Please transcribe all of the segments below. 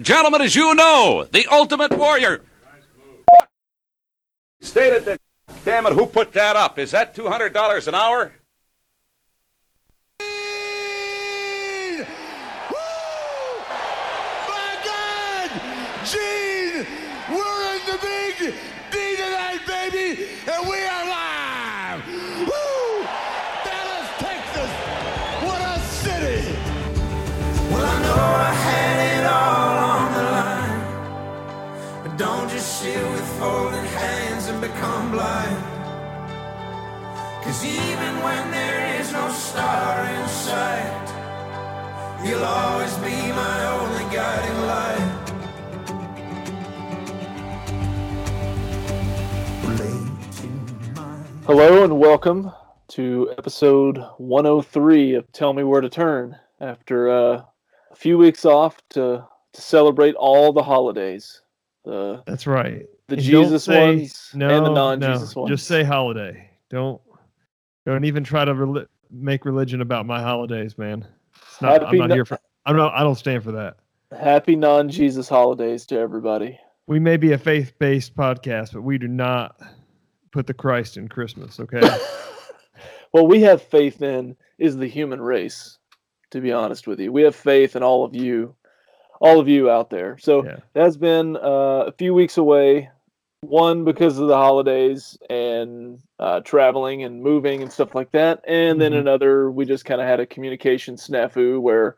Gentlemen, as you know, the ultimate warrior. Stated that. Damn it, who put that up? Is that $200 an hour? My God! Gene! We're in the big folded hands and become blind. Cause even when there is no star in sight, you'll always be my only guiding light. Hello and welcome to episode 103 of Tell Me Where to Turn. After uh, a few weeks off to to celebrate all the holidays, the That's right. The And Jesus say- ones no, and the non-Jesus no, ones. Just say holiday. Don't don't even try to reli- make religion about my holidays, man. It's not, I'm not no- here for. I'm not. I don't stand for that. Happy non-Jesus holidays to everybody. We may be a faith-based podcast, but we do not put the Christ in Christmas. Okay. What we have faith in is the human race. To be honest with you, we have faith in all of you, all of you out there. So Yeah. that's been uh, a few weeks away. One because of the holidays and uh, traveling and moving and stuff like that, and then Mhm. another we just kind of had a communication snafu where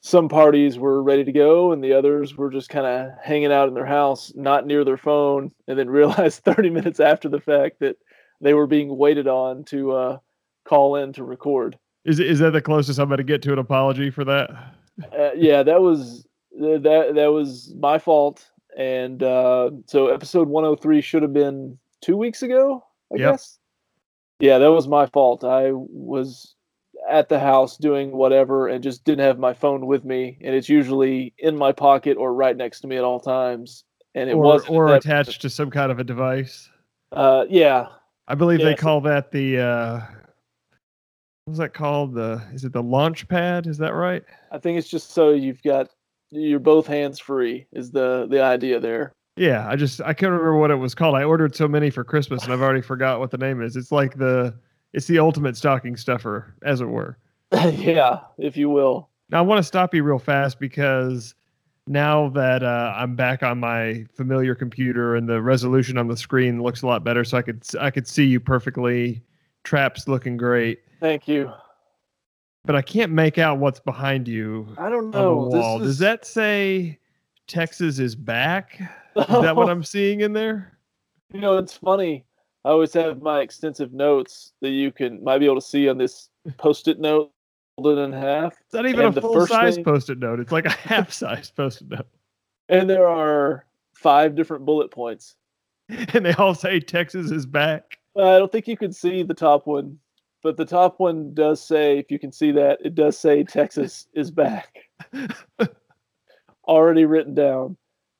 some parties were ready to go and the others were just kind of hanging out in their house, not near their phone, and then realized 30 minutes after the fact that they were being waited on to uh, call in to record. Is is that the closest I'm going to get to an apology for that? Uh, yeah, that was that that was my fault, and uh, so episode 103 should have been two weeks ago, I Yep. guess. Yeah, that was my fault. I was at the house doing whatever and just didn't have my phone with me, and it's usually in my pocket or right next to me at all times. And it or was or attached to some kind of a device. Uh, yeah, I believe Yeah, they call that the. uh What's that called? The is it the launch pad? Is that right? I think it's just so you've got you're both hands free is the the idea there. Yeah, I just I can't remember what it was called. I ordered so many for Christmas and I've already forgot what the name is. It's like the it's the ultimate stocking stuffer, as it were. yeah, if you will. Now I want to stop you real fast because now that uh, I'm back on my familiar computer and the resolution on the screen looks a lot better, so I could I could see you perfectly. Traps looking great, Thank you. But I can't make out what's behind you I don't know. wall. This Does that say Texas is back? Is that what I'm seeing in there? You know, it's funny. I always have my extensive notes that you can might be able to see on this post-it note, folded in half. It's not even And a the full first size thing- post-it note. It's like a half size post-it note, And there are five different bullet points. and they all say Texas is back. I don't think you can see the top one, but the top one does say, if you can see that, it does say Texas is back. Already written down.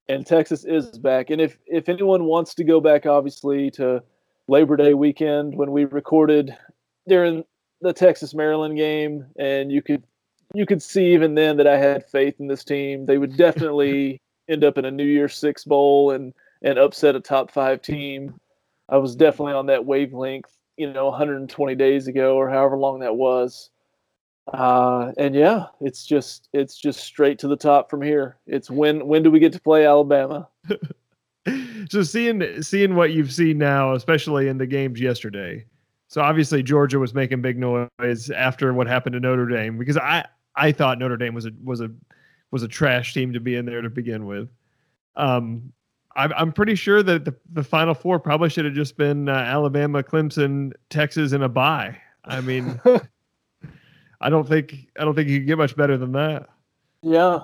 And Texas is back. And if if anyone wants to go back, obviously, to Labor Day weekend when we recorded during the Texas Maryland game, and you could you could see even then that I had faith in this team. They would definitely end up in a New Year's Six bowl and and upset a top five team. I was definitely on that wavelength, you know, 120 days ago or however long that was. Uh, and yeah, it's just it's just straight to the top from here. It's when when do we get to play Alabama? so seeing seeing what you've seen now, especially in the games yesterday. So obviously Georgia was making big noise after what happened to Notre Dame because I I thought Notre Dame was a was a was a trash team to be in there to begin with. Um, I'm I'm pretty sure that the the Final Four probably should have just been uh, Alabama, Clemson, Texas, and a bye. I mean, I don't think I don't think you can get much better than that. Yeah.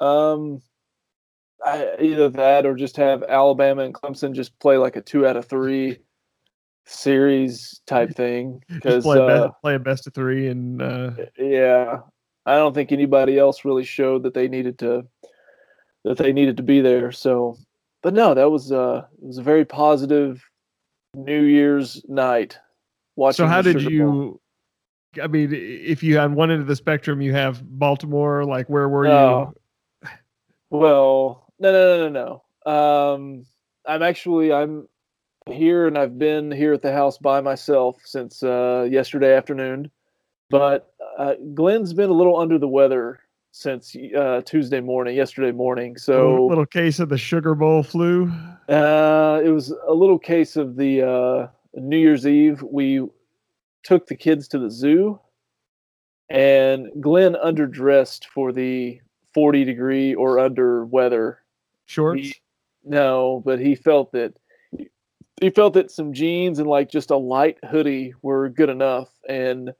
Um I, either that or just have Alabama and Clemson just play like a two out of three series type thing. Just Because play, a uh, be- play a best of three and uh, yeah, I don't think anybody else really showed that they needed to that they needed to be there. So, but no, that was uh it was a very positive New Year's night. Watching So how did you? I mean, if you on one end of the spectrum you have Baltimore, like where were you? Well, no, no, no, no, no. Um, I'm actually I'm here and I've been here at the house by myself since uh, yesterday afternoon. But uh, Glenn's been a little under the weather since uh, Tuesday morning, yesterday morning. So little, little case of the sugar bowl flu. Uh, it was a little case of the uh, New Year's Eve. We took the kids to the zoo, and Glenn underdressed for the 40 degree or under weather. Shorts? He, no, but he felt that he felt that some jeans and like just a light hoodie were good enough, and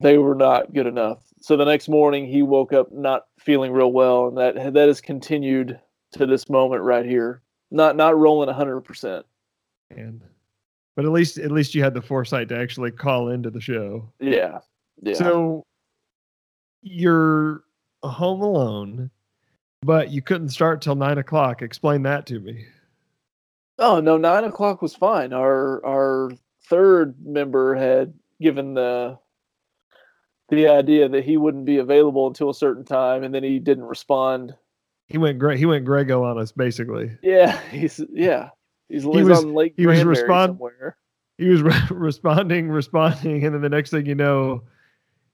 they were not good enough. So the next morning he woke up not feeling real well, and that that has continued to this moment right here. Not not rolling hundred percent. And but at least at least you had the foresight to actually call into the show. Yeah. Yeah. So you're home alone, but you couldn't start till nine o'clock. Explain that to me. Oh no, nine o'clock was fine. Our our third member had given the the idea that he wouldn't be available until a certain time, and then he didn't respond. He went great. He went Grego on us, basically. Yeah, he's yeah, he's, he's was- on Lake he was respond- somewhere. He was re- responding, responding, and then the next thing you know,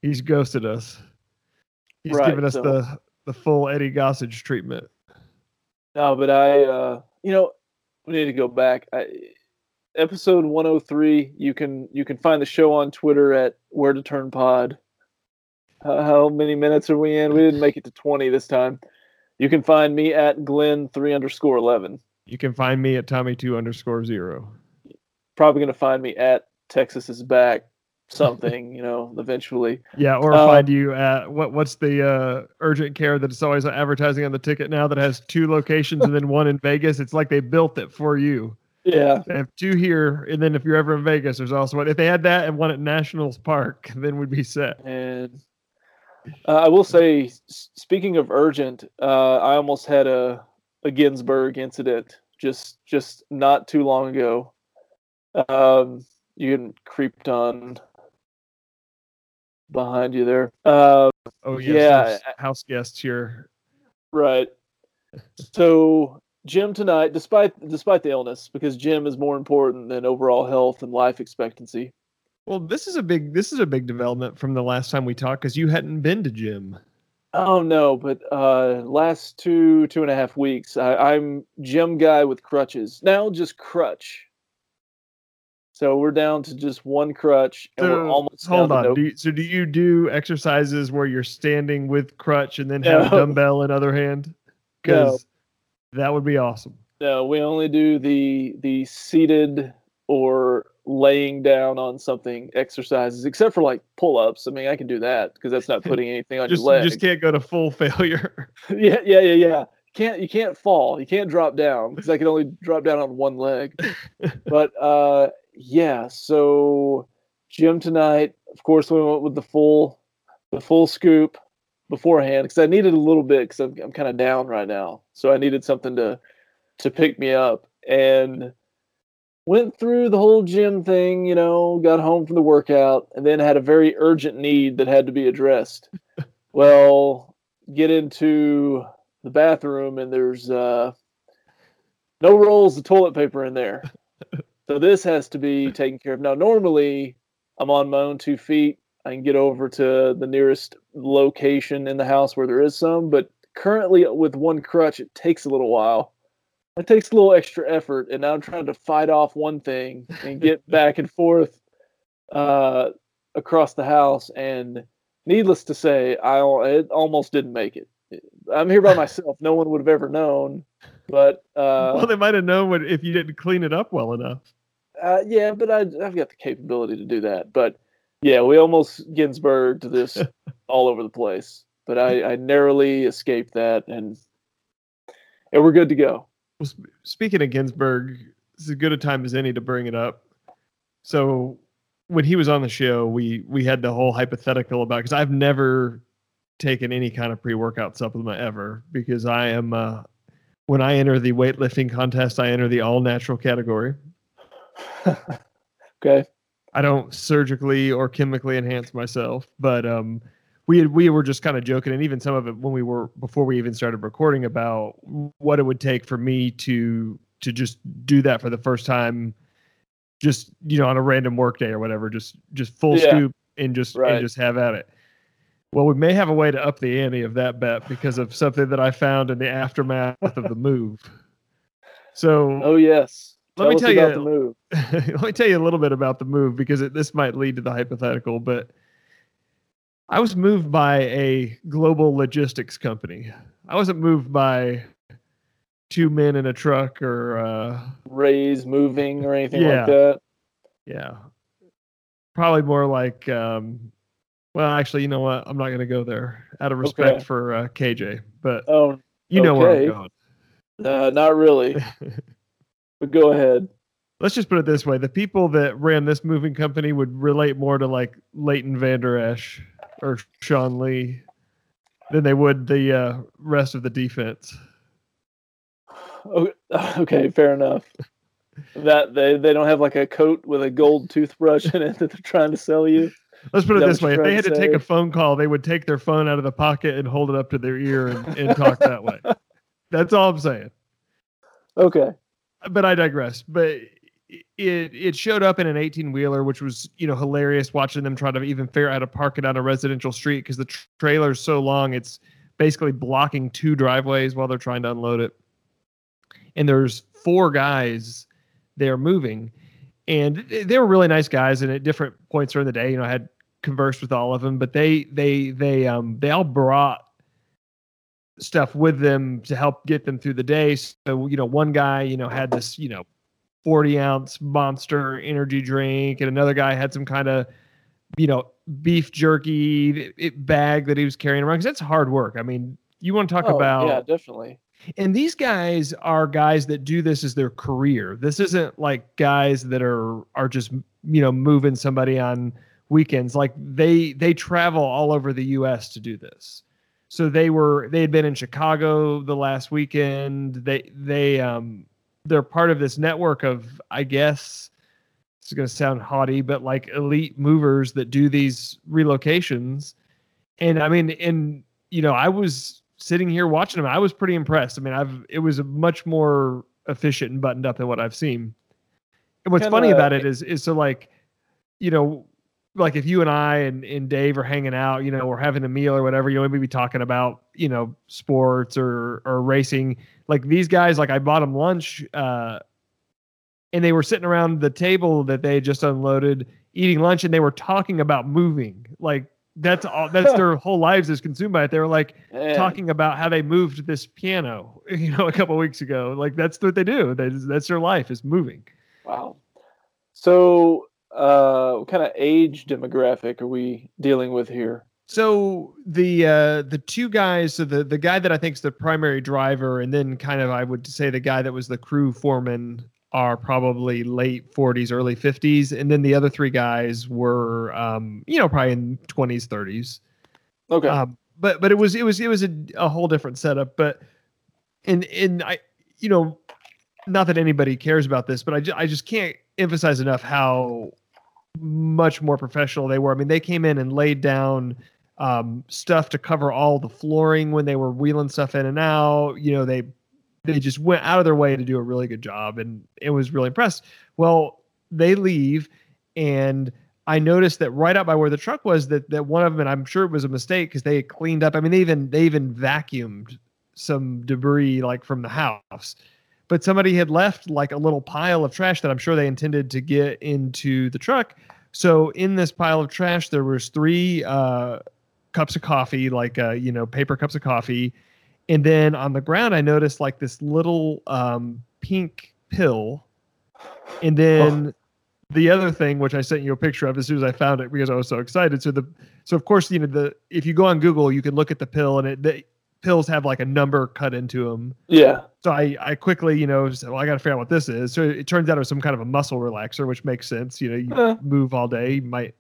he's ghosted us. He's Right, given us so- the the full Eddie Gossage treatment. No, but I, uh, you know, we need to go back. I, episode 103. You can you can find the show on Twitter at Where to Turn Pod. Uh, how many minutes are we in? We didn't make it to 20 this time. You can find me at Glenn three underscore eleven. You can find me at Tommy two underscore zero. Probably gonna find me at Texas is back. Something you know eventually. Yeah, or Uh, find you at what? What's the uh, urgent care that's always advertising on the ticket now that has two locations and then one in Vegas? It's like they built it for you. Yeah, They have two here, and then if you're ever in Vegas, there's also one. If they had that and one at Nationals Park, then we'd be set. and uh, I will say, speaking of urgent, uh, I almost had a a Ginsburg incident just just not too long ago. Um, you creeped on behind you there. Uh, Oh yes, Yeah, house guests here. right. So gym tonight, despite despite the illness, because gym is more important than overall health and life expectancy. Well, this is a big this is a big development from the last time we talked because you hadn't been to gym. Oh no, but uh last two two and a half weeks, I, I'm gym guy with crutches. Now just crutch. So we're down to just one crutch and we're almost hold on. no- Do you, so do you do exercises where you're standing with crutch and then have a dumbbell in other hand? No. Because that would be awesome. no, we only do the the seated or laying down on something exercises, except for like pull ups. I mean, I can do that because that's not putting anything on Just your you just can't go to full failure. yeah, yeah, yeah, yeah. Can't you can't fall. You can't drop down because I can only drop down on one leg. but uh yeah, so gym tonight. Of course, we went with the full the full scoop beforehand because I needed a little bit because I'm I'm kind of down right now. So I needed something to to pick me up and went through the whole gym thing, you know, got home from the workout and then had a very urgent need that had to be addressed. well, get into the bathroom and there's uh no rolls of toilet paper in there. so this has to be taken care of. Now normally I'm on my own two feet. I can get over to the nearest location in the house where there is some, but currently with one crutch it takes a little while. It takes a little extra effort and now I'm trying to fight off one thing and get back and forth uh across the house and needless to say I it almost didn't make it. I'm here by myself. No one would have ever known. But uh, well, they might have known what, if you didn't clean it up well enough. uh, yeah, but I, I've got the capability to do that. But yeah, we almost Ginsburg to this all over the place. But I, I narrowly escaped that, and and we're good to go. Well, speaking of Ginsburg, this is as good a time as any to bring it up. So when he was on the show, we we had the whole hypothetical about because I've never taken any kind of pre workout supplement ever because I am uh, when I enter the weightlifting contest, I enter the all natural category. Okay. I don't surgically or chemically enhance myself, but um, we had, we were just kind of joking, and even some of it when we were before we even started recording about what it would take for me to to just do that for the first time, just you know on a random work day or whatever, just just full Yeah. scoop and just Right. and just have at it. Well, we may have a way to up the ante of that bet because of something that I found in the aftermath of the move. So Oh yes. Let me tell about you- the move. let me tell you a little bit about the move because it, this might lead to the hypothetical. But I was moved by a global logistics company. I wasn't moved by two men in a truck or uh, Raise moving or anything Yeah. like that. yeah, probably more like. Um, well, actually, you know what? I'm not going to go there out of respect Okay. for uh, KJ. But Oh, you know where I'm going. uh, not really. but go ahead. let's just put it this way: the people that ran this moving company would relate more to like Leighton Vander Esch or Sean Lee than they would the uh, rest of the defense. Okay, fair enough. That they, they don't have like a coat with a gold toothbrush in it that they're trying to sell you. Let's put it this way: if they had to to take a phone call, they would take their phone out of the pocket and hold it up to their ear and, and talk that way. That's all I'm saying. Okay. but I digress. But it it showed up in an 18 wheeler, which was you know hilarious watching them try to even figure out how to park it on a residential street because the tr- trailer's so long, it's basically blocking two driveways while they're trying to unload it. And there's four guys there moving, and they were really nice guys. And at different points during the day, you know, I had conversed with all of them, but they they they um they all brought stuff with them to help get them through the day. So, you know, one guy, you know, had this, you know, 40 ounce monster energy drink, and another guy had some kind of, you know, beef jerky bag that he was carrying around. Because that's hard work. I mean, you want to talk Oh, about yeah, definitely. and these guys are guys that do this as their career. This isn't like guys that are are just you know moving somebody on weekends. Like they they travel all over the U.S. to do this. So they were they had been in Chicago the last weekend. They they um they're part of this network of I guess it's going to sound haughty, but like elite movers that do these relocations. And I mean, and you know, I was sitting here watching them. I was pretty impressed. I mean, I've it was much more efficient and buttoned up than what I've seen. And what's funny Kinda- about it is is so like, you know, like if you and I and, and Dave are hanging out, you know, we're having a meal or whatever, you know, maybe be talking about, you know, sports or or racing. Like these guys, like I bought them lunch, uh, and they were sitting around the table that they just unloaded, eating lunch, and they were talking about moving. Like that's all that's their whole lives is consumed by it. They were like Man, talking about how they moved this piano, you know, a couple weeks ago. Like that's what they do. They, that's their life is moving. Wow. So, uh, what kind of age demographic are we dealing with here? So the uh, the two guys, so the the guy that I think is the primary driver, and then kind of I would say the guy that was the crew foreman are probably late 40s, early 50s, and then the other three guys were, um, you know, probably in 20s, 30s. Okay. Um, but but it was it was it was a, a whole different setup. But and and I you know, not that anybody cares about this, but I ju- I just can't emphasize enough how much more professional they were. I mean, they came in and laid down um, stuff to cover all the flooring when they were wheeling stuff in and out. You know, they they just went out of their way to do a really good job, and it was really impressed. Well, they leave, and I noticed that right out by where the truck was, that that one of them, and I'm sure it was a mistake because they cleaned up. I mean, they even they even vacuumed some debris like from the house, but somebody had left like a little pile of trash that I'm sure they intended to get into the truck. So in this pile of trash, there was three uh, cups of coffee, like uh, you know, paper cups of coffee, and then on the ground, I noticed like this little um, pink pill, and then the other thing, which I sent you a picture of as soon as I found it because I was so excited. So the so of course you know the if you go on Google, you can look at the pill, and it the pills have like a number cut into them. yeah. So I, I quickly, you know, said, well, I got to figure out what this is. So it turns out it was some kind of a muscle relaxer, which makes sense. You know, you Uh. move all day, you might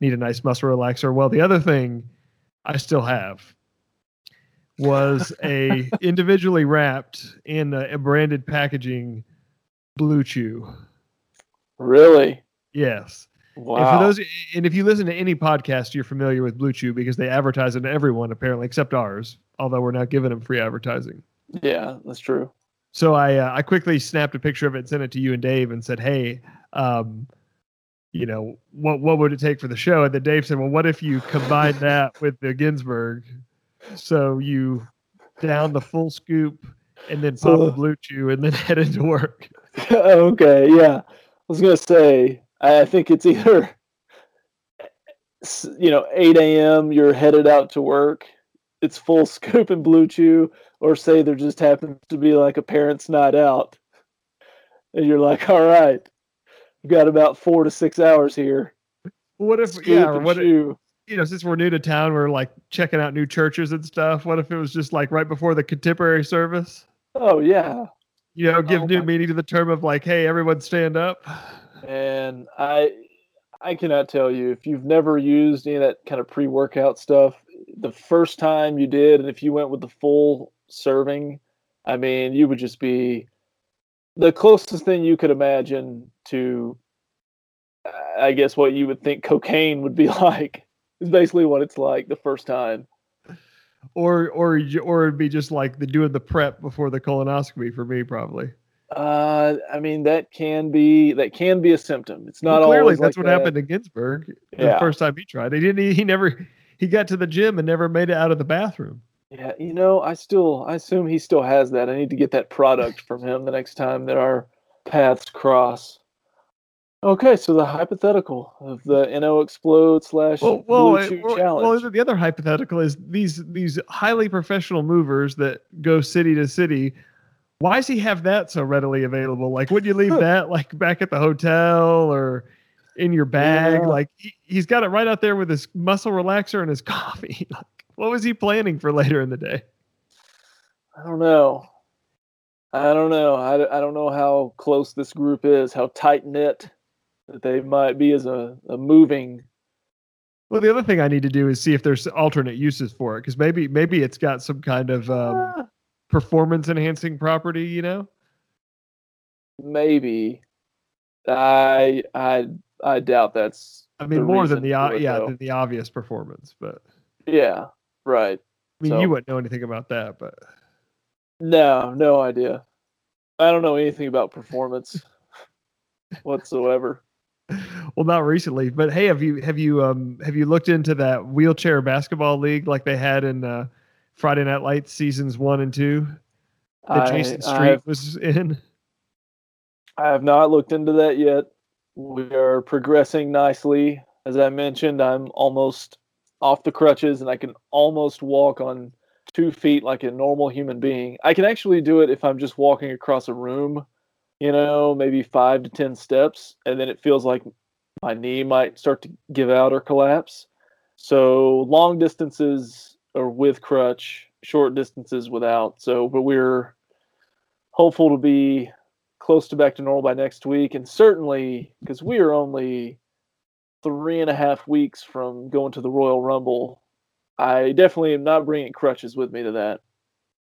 need a nice muscle relaxer. Well, the other thing I still have was a individually wrapped in a, a branded packaging blue chew. Really? Yes. Wow. And for those, and if you listen to any podcast, you're familiar with Blue Chew because they advertise it to everyone apparently, except ours. Although we're not giving them free advertising. yeah, that's true. So I uh, I quickly snapped a picture of it, sent it to you and Dave, and said, "Hey, um, you know what what would it take for the show?" And then Dave said, "Well, what if you combine that with the Ginsburg? So you down the full scoop, and then pop the Ugh. Blue Chew, and then head into work." okay, yeah. I was gonna say, I think it's either, you know, 8 a.m. You're headed out to work. It's full scoop and blue chew, or say there just happens to be like a parents' night out, and you're like, all right, we've got about four to six hours here. What if Scoop yeah, what if- you know, since we're new to town, we're like checking out new churches and stuff. What if it was just like right before the contemporary service? Oh yeah, You know, give Oh new my- meaning to the term of like, hey, everyone stand up. and I, I cannot tell you if you've never used any of that kind of pre-workout stuff. The first time you did, and if you went with the full serving, I mean, you would just be the closest thing you could imagine to, I guess, what you would think cocaine would be like. Is basically what it's like the first time. Or or or it'd be just like the doing the prep before the colonoscopy for me, probably. Uh, I mean, that can be that can be a symptom. It's not Well, clearly always that's like what that. happened to Ginsburg the Yeah. first time he tried. He didn't. He, he never. He got to the gym and never made it out of the bathroom. Yeah, you know, I still I assume he still has that. I need to get that product from him the next time that our paths cross. Okay, so the hypothetical of the NO explode slash Well, well, well, challenge. well, the other hypothetical is these these highly professional movers that go city to city. Why does he have that so readily available? Like, would you leave that like back at the hotel or in your bag? Yeah. Like, he, he's got it right out there with his muscle relaxer and his coffee. What was he planning for later in the day? I don't know. I don't know. I don't know how close this group is, how tight knit that they might be as a, a moving. Well, the other thing I need to do is see if there's alternate uses for it because maybe maybe it's got some kind of um, Ah, performance enhancing property. You know. maybe. I I I doubt that's. I mean, more than the o- for it, yeah though. than the obvious performance, but Yeah, right. I mean, So- you wouldn't know anything about that, but No, no idea. I don't know anything about performance whatsoever. well, not recently. But hey, have you have you um have you looked into that wheelchair basketball league like they had in uh, Friday Night Lights seasons one and two that I, Jason Street have, was in? I have not looked into that yet. We are progressing nicely. As I mentioned, I'm almost off the crutches and I can almost walk on two feet like a normal human being. I can actually do it if I'm just walking across a room, you know, maybe five to 10 steps, and then it feels like my knee might start to give out or collapse. So long distances are with crutch, short distances without. So, but we're hopeful to be close to back to normal by next week, and certainly because we are only three and a half weeks from going to the Royal Rumble. I definitely am not bringing crutches with me to that.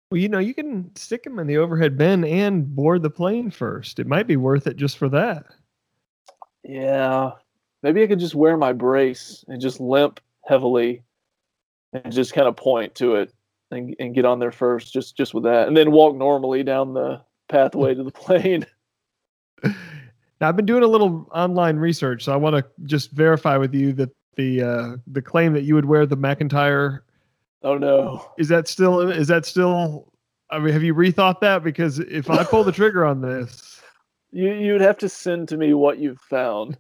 Well, you know, you can stick them in the overhead bin and board the plane first. It might be worth it just for that. Yeah, maybe I could just wear my brace and just limp heavily, and just kind of point to it and and get on there first, just just with that, and then walk normally down the pathway to the plane. Now, I've been doing a little online research, so I want to just verify with you that the uh, the claim that you would wear the McIntyre Oh no. is that still is that still? I mean, have you rethought that? Because if I pull the trigger on this, You you'd have to send to me what you've found.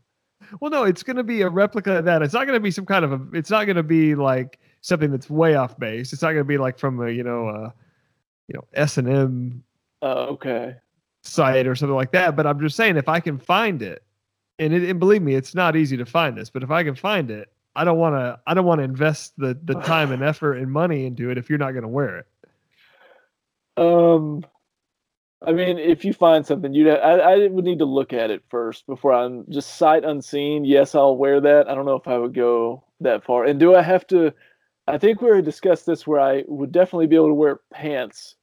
well, no, it's going to be a replica of that. It's not going to be some kind of a. It's not going to be like something that's way off base. It's not going to be like from a you know uh you know S and M Oh, okay. Site or something like that. But I'm just saying, if I can find it, and, it, and believe me, it's not easy to find this. But if I can find it, I don't want to. I don't want to invest the the time and effort and money into it if you're not going to wear it. Um, I mean, if you find something, you'd ha- I I would need to look at it first before I'm just sight unseen. Yes, I'll wear that. I don't know if I would go that far. And do I have to? I think we already discussed this where I would definitely be able to wear pants.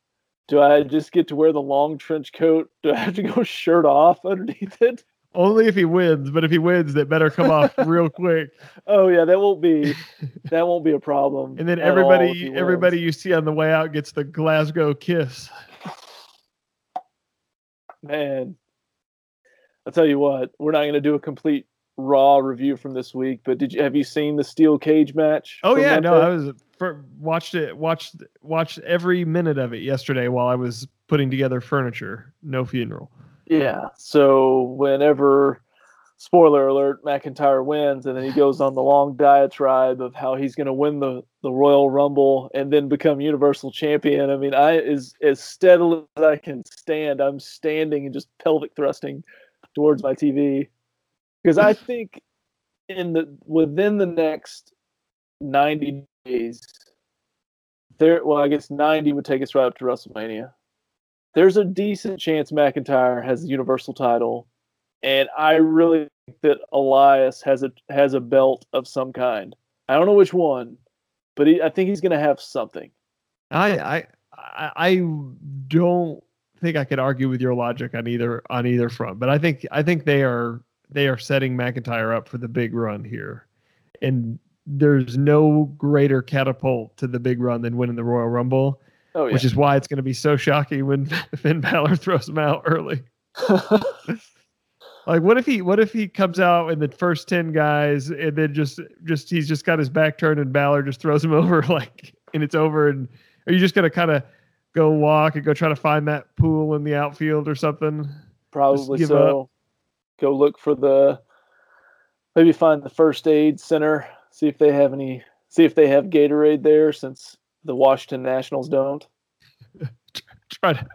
Do I just get to wear the long trench coat? Do I have to go shirt off underneath it? Only if he wins, but if he wins, that better come off real quick. Oh yeah, that won't be that won't be a problem. And then at all if he everybody everybody you see on the way out gets the Glasgow kiss. man. I'll tell you what, we're not going to do a complete raw review from this week, but did you have you seen the steel cage match? Oh yeah, no, I was for, watched it watched watched every minute of it yesterday while I was putting together furniture. No funeral. Yeah. So whenever spoiler alert, McIntyre wins and then he goes on the long diatribe of how he's gonna win the, the Royal Rumble and then become Universal Champion. I mean, I as as steadily as I can stand, I'm standing and just pelvic thrusting towards my TV. Because I think in the within the next 90 days, there well, I guess 90 would take us right up to WrestleMania there's a decent chance McIntyre has the Universal title, and I really think that Elias has a has a belt of some kind. I don't know which one, but he, I think he's going to have something. I I I don't think I could argue with your logic on either on either front, but I think I think they are they are setting McIntyre up for the big run here, and there's no greater catapult to the big run than winning the Royal Rumble, Oh yeah, which is why it's going to be so shocking when Finn Balor throws him out early. Like what if he what if he comes out in the first ten guys and then just just he's just got his back turned and Balor just throws him over like and it's over and are you just gonna kind of go walk and go try to find that pool in the outfield or something? probably so. Go look for the maybe find the first aid center. See if they have any. See if they have Gatorade there, since the Washington Nationals don't. Try to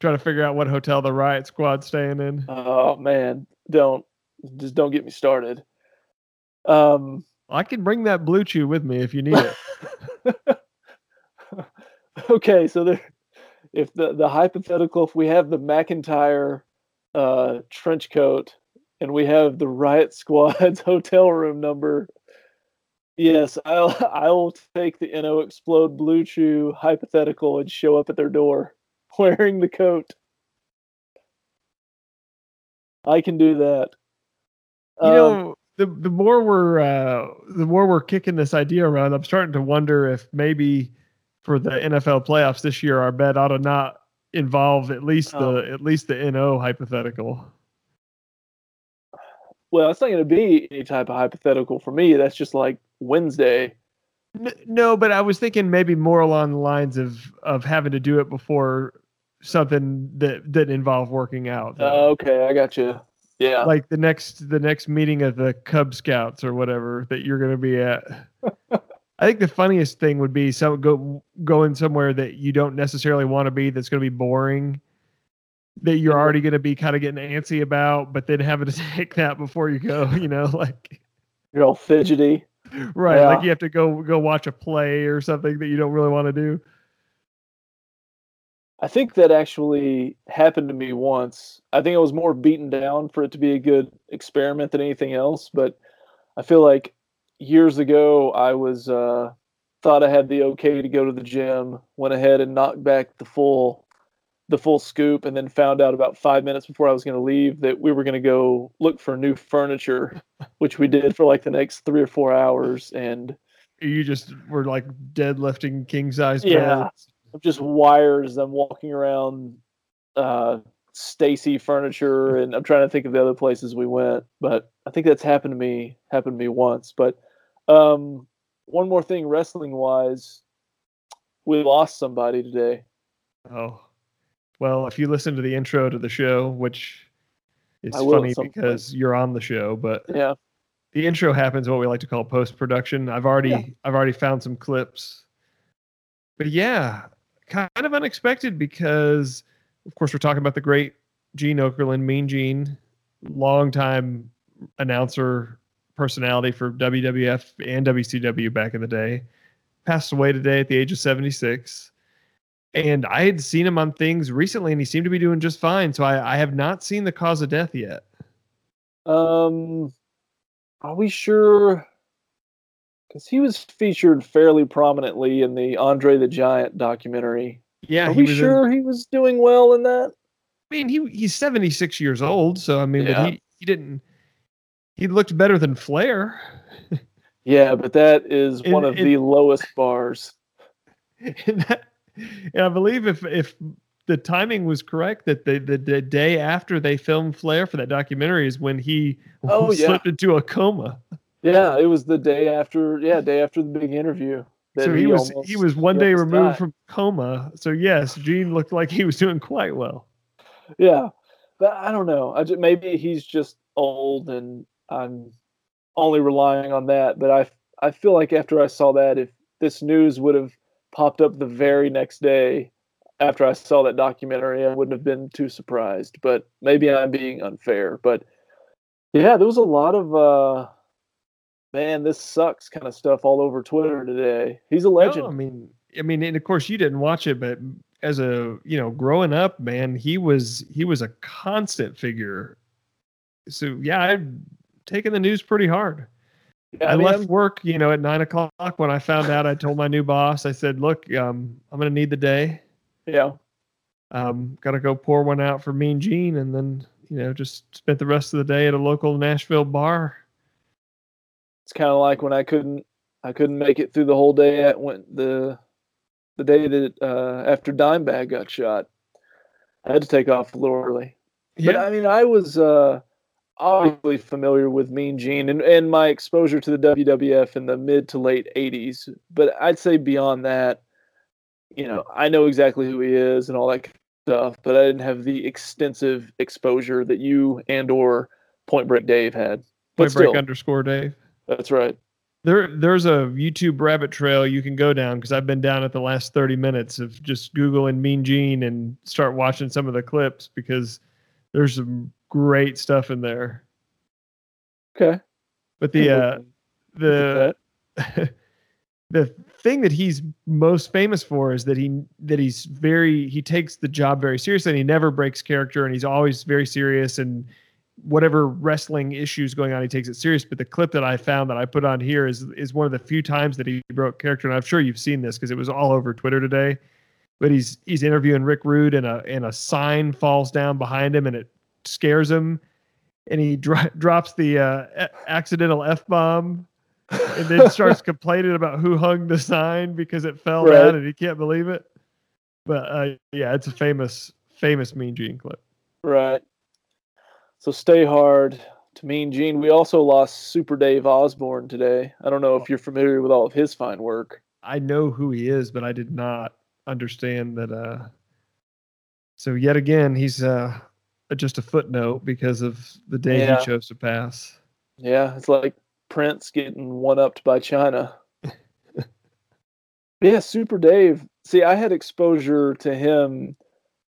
try to figure out what hotel the riot squad's staying in. Oh man, don't just don't get me started. Um. I can bring that blue chew with me if you need it. okay, so there, if the the hypothetical, if we have the McIntyre uh, trench coat and we have the Riot Squad's hotel room number, yes, I'll I'll take the No Explode Blue Chew hypothetical and show up at their door wearing the coat. I can do that. You Um, know, the the more we're uh, the more we're kicking this idea around, I'm starting to wonder if maybe for the NFL playoffs this year, our bet ought to not involve at least the at least the NO hypothetical. well, it's not going to be any type of hypothetical for me. That's just like Wednesday. N- No, but I was thinking maybe more along the lines of of having to do it before something that that involved working out. Uh, okay, I got you. Yeah. like the next the next meeting of the Cub Scouts or whatever that you're going to be at. I think the funniest thing would be some go going somewhere that you don't necessarily want to be. That's going to be boring. That you're already going to be kind of getting antsy about, but then having to take that before you go. You know, like You're all fidgety. right, Yeah. like you have to go go watch a play or something that you don't really want to do. I think that actually happened to me once. I think I was more beaten down for it to be a good experiment than anything else. But I feel like years ago I was uh, thought I had the okay to go to the gym, went ahead and knocked back the full the full scoop, and then found out about five minutes before I was going to leave that we were going to go look for new furniture, which we did for like the next three or four hours, and You just were like deadlifting king size. Yeah. just wires. I'm walking around uh, Stacy Furniture, and I'm trying to think of the other places we went. But I think that's happened to me happened to me once. But um, one more thing, wrestling wise, we lost somebody today. Oh, well, if you listen to the intro to the show, which is funny some point. because you're on the show, but Yeah, the intro happens what we like to call post production. I've already Yeah. I've already found some clips. But yeah, kind of unexpected because of course we're talking about the great Gene Okerlund, Mean Gene, longtime announcer personality for WWF and WCW back in the day. Passed away today at the age of 76. And I had seen him on things recently and he seemed to be doing just fine. So I, I have not seen the cause of death yet. um, are we sure? Because he was featured fairly prominently in the Andre the Giant documentary. Yeah, Are he we was in- sure he was doing well in that? I mean, he he's 76 years old, so I mean, Yeah. but he he didn't. He looked better than Flair. Yeah, but that is In- one of in- the lowest bars. and, that, I believe if if the timing was correct, that the, the the day after they filmed Flair for that documentary is when he Oh, yeah. slipped into a coma. Yeah, it was the day after. Yeah, day after the big interview. that So he was almost- he was one he day removed died. from coma. So yes, Gene looked like he was doing quite well. Yeah, but I don't know. I just, maybe he's just old, and I'm only relying on that. But I I feel like after I saw that, if this news would have popped up the very next day after I saw that documentary, I wouldn't have been too surprised. But maybe I'm being unfair. But yeah, there was a lot of uh, man, this sucks kind of stuff all over Twitter today. He's a legend. No, I mean, I mean, and of course you didn't watch it, but as a you know, growing up, man, he was he was a constant figure. So yeah, I've taken the news pretty hard. Yeah, I, mean, left work, you know, at nine o'clock when I found out. I told my new boss, I said, "Look, um, I'm going to need the day. yeah. Um, got to go pour one out for Mean Gene, and then you know, just spent the rest of the day at a local Nashville bar. It's kind of like when I couldn't I couldn't make it through the whole day at when the the day that uh, after Dimebag got shot. I had to take off a little early. But I mean, I was uh, obviously familiar with Mean Gene and, and my exposure to the WWF in the mid to late 80s. But I'd say beyond that, you know, I know exactly who he is and all that stuff, but I didn't have the extensive exposure that you and or Point Break Dave had. But Point break underscore Dave. that's right. There, there's a YouTube rabbit trail you can go down because I've been down at the last 30 minutes of just Googling Mean Gene and start watching some of the clips because there's some great stuff in there. Okay. But the uh, the the thing that he's most famous for is that he that he's very he takes the job very seriously and he never breaks character and he's always very serious and whatever wrestling issues going on he takes it serious but the clip that i found that i put on here is is one of the few times that he broke character and i'm sure you've seen this because it was all over twitter today but he's he's interviewing rick rude and a and a sign falls down behind him and it scares him and he dro- drops the uh, a- accidental f-bomb and then starts complaining about who hung the sign because it fell Right. down and he can't believe it. But uh, yeah, it's a famous, famous Mean Gene clip. Right. So stay hard to Mean Gene. We also lost Super Dave Osborne today. I don't know if you're familiar with all of his fine work. I know who he is, but I did not understand that. Uh, so yet again, he's uh, just a footnote because of the day Yeah. he chose to pass. Yeah, it's like Prince getting one upped by China. yeah, Super Dave. See, I had exposure to him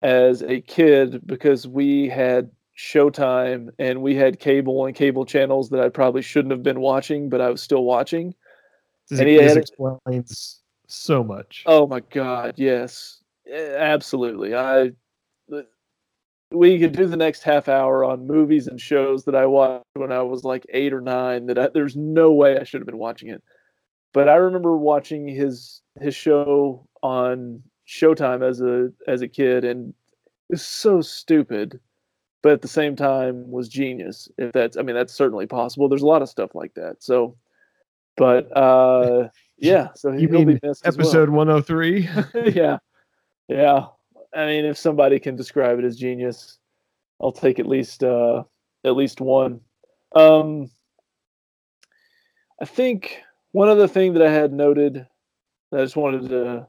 as a kid because we had Showtime and we had cable and cable channels that I probably shouldn't have been watching, but I was still watching. This, And he had- explains so much. Oh my God, yes, absolutely. I we could do the next half hour on movies and shows that I watched when I was like eight or nine. That I, there's no way I should have been watching it, but I remember watching his his show on Showtime as a as a kid, and it's so stupid, but at the same time was genius. If that's, I mean, that's certainly possible. There's a lot of stuff like that. So, but uh, yeah. So he'll mean be missed well Episode 103. yeah, yeah. I mean, if somebody can describe it as genius, I'll take at least uh, at least one. Um, I think one other thing that I had noted that I just wanted to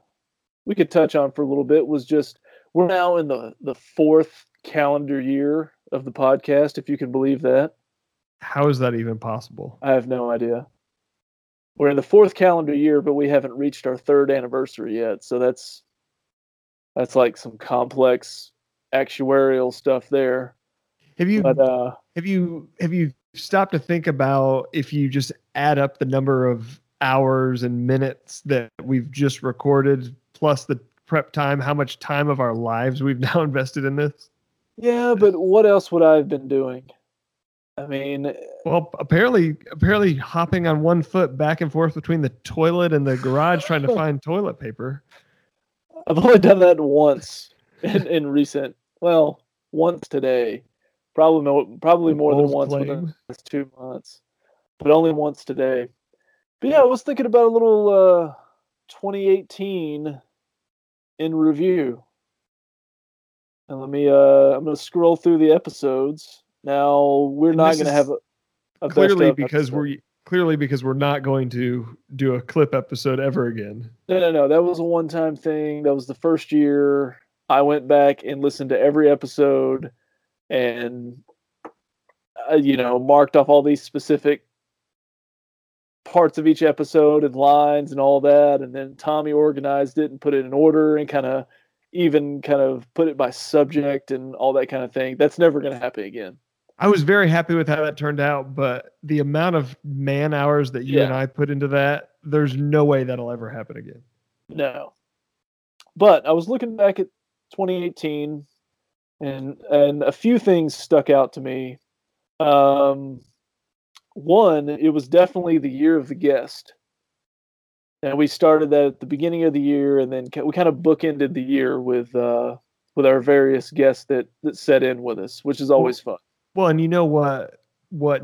we could touch on for a little bit was just we're now in the the fourth calendar year of the podcast, if you can believe that. How is that even possible? I have no idea. We're in the fourth calendar year, but we haven't reached our third anniversary yet. So that's that's like some complex actuarial stuff there. Have you But uh have you have you stopped to think about if you just add up the number of hours and minutes that we've just recorded plus the prep time, how much time of our lives we've now invested in this? yeah, but what else would I have been doing? I mean, Well, apparently, apparently, hopping on one foot back and forth between the toilet and the garage trying to find toilet paper. I've only done that once in, in recent, well, once today. Probably no, probably more than once within the last two months, but only once today. But yeah, I was thinking about a little uh, 2018 in review. And let me. Uh, I'm going to scroll through the episodes. Now we're And not going to have a, a Clearly because episode. we're clearly because we're not going to do a clip episode ever again. No, no, no. That was a one time thing. That was the first year. I went back and listened to every episode and, uh, you know, marked off all these specific parts of each episode and lines and all that. And then Tommy organized it and put it in order and kind of even kind of put it by subject and all that kind of thing. That's never going to happen again. I was very happy with how that turned out, but the amount of man hours that you and I put into that, there's no way that'll ever happen again. No. But I was looking back at 2018 and and a few things stuck out to me. Um one, it was definitely the year of the guest. And we started that at the beginning of the year and then we kind of bookended the year with uh with our various guests that that set in with us, which is always fun. Well, and you know what what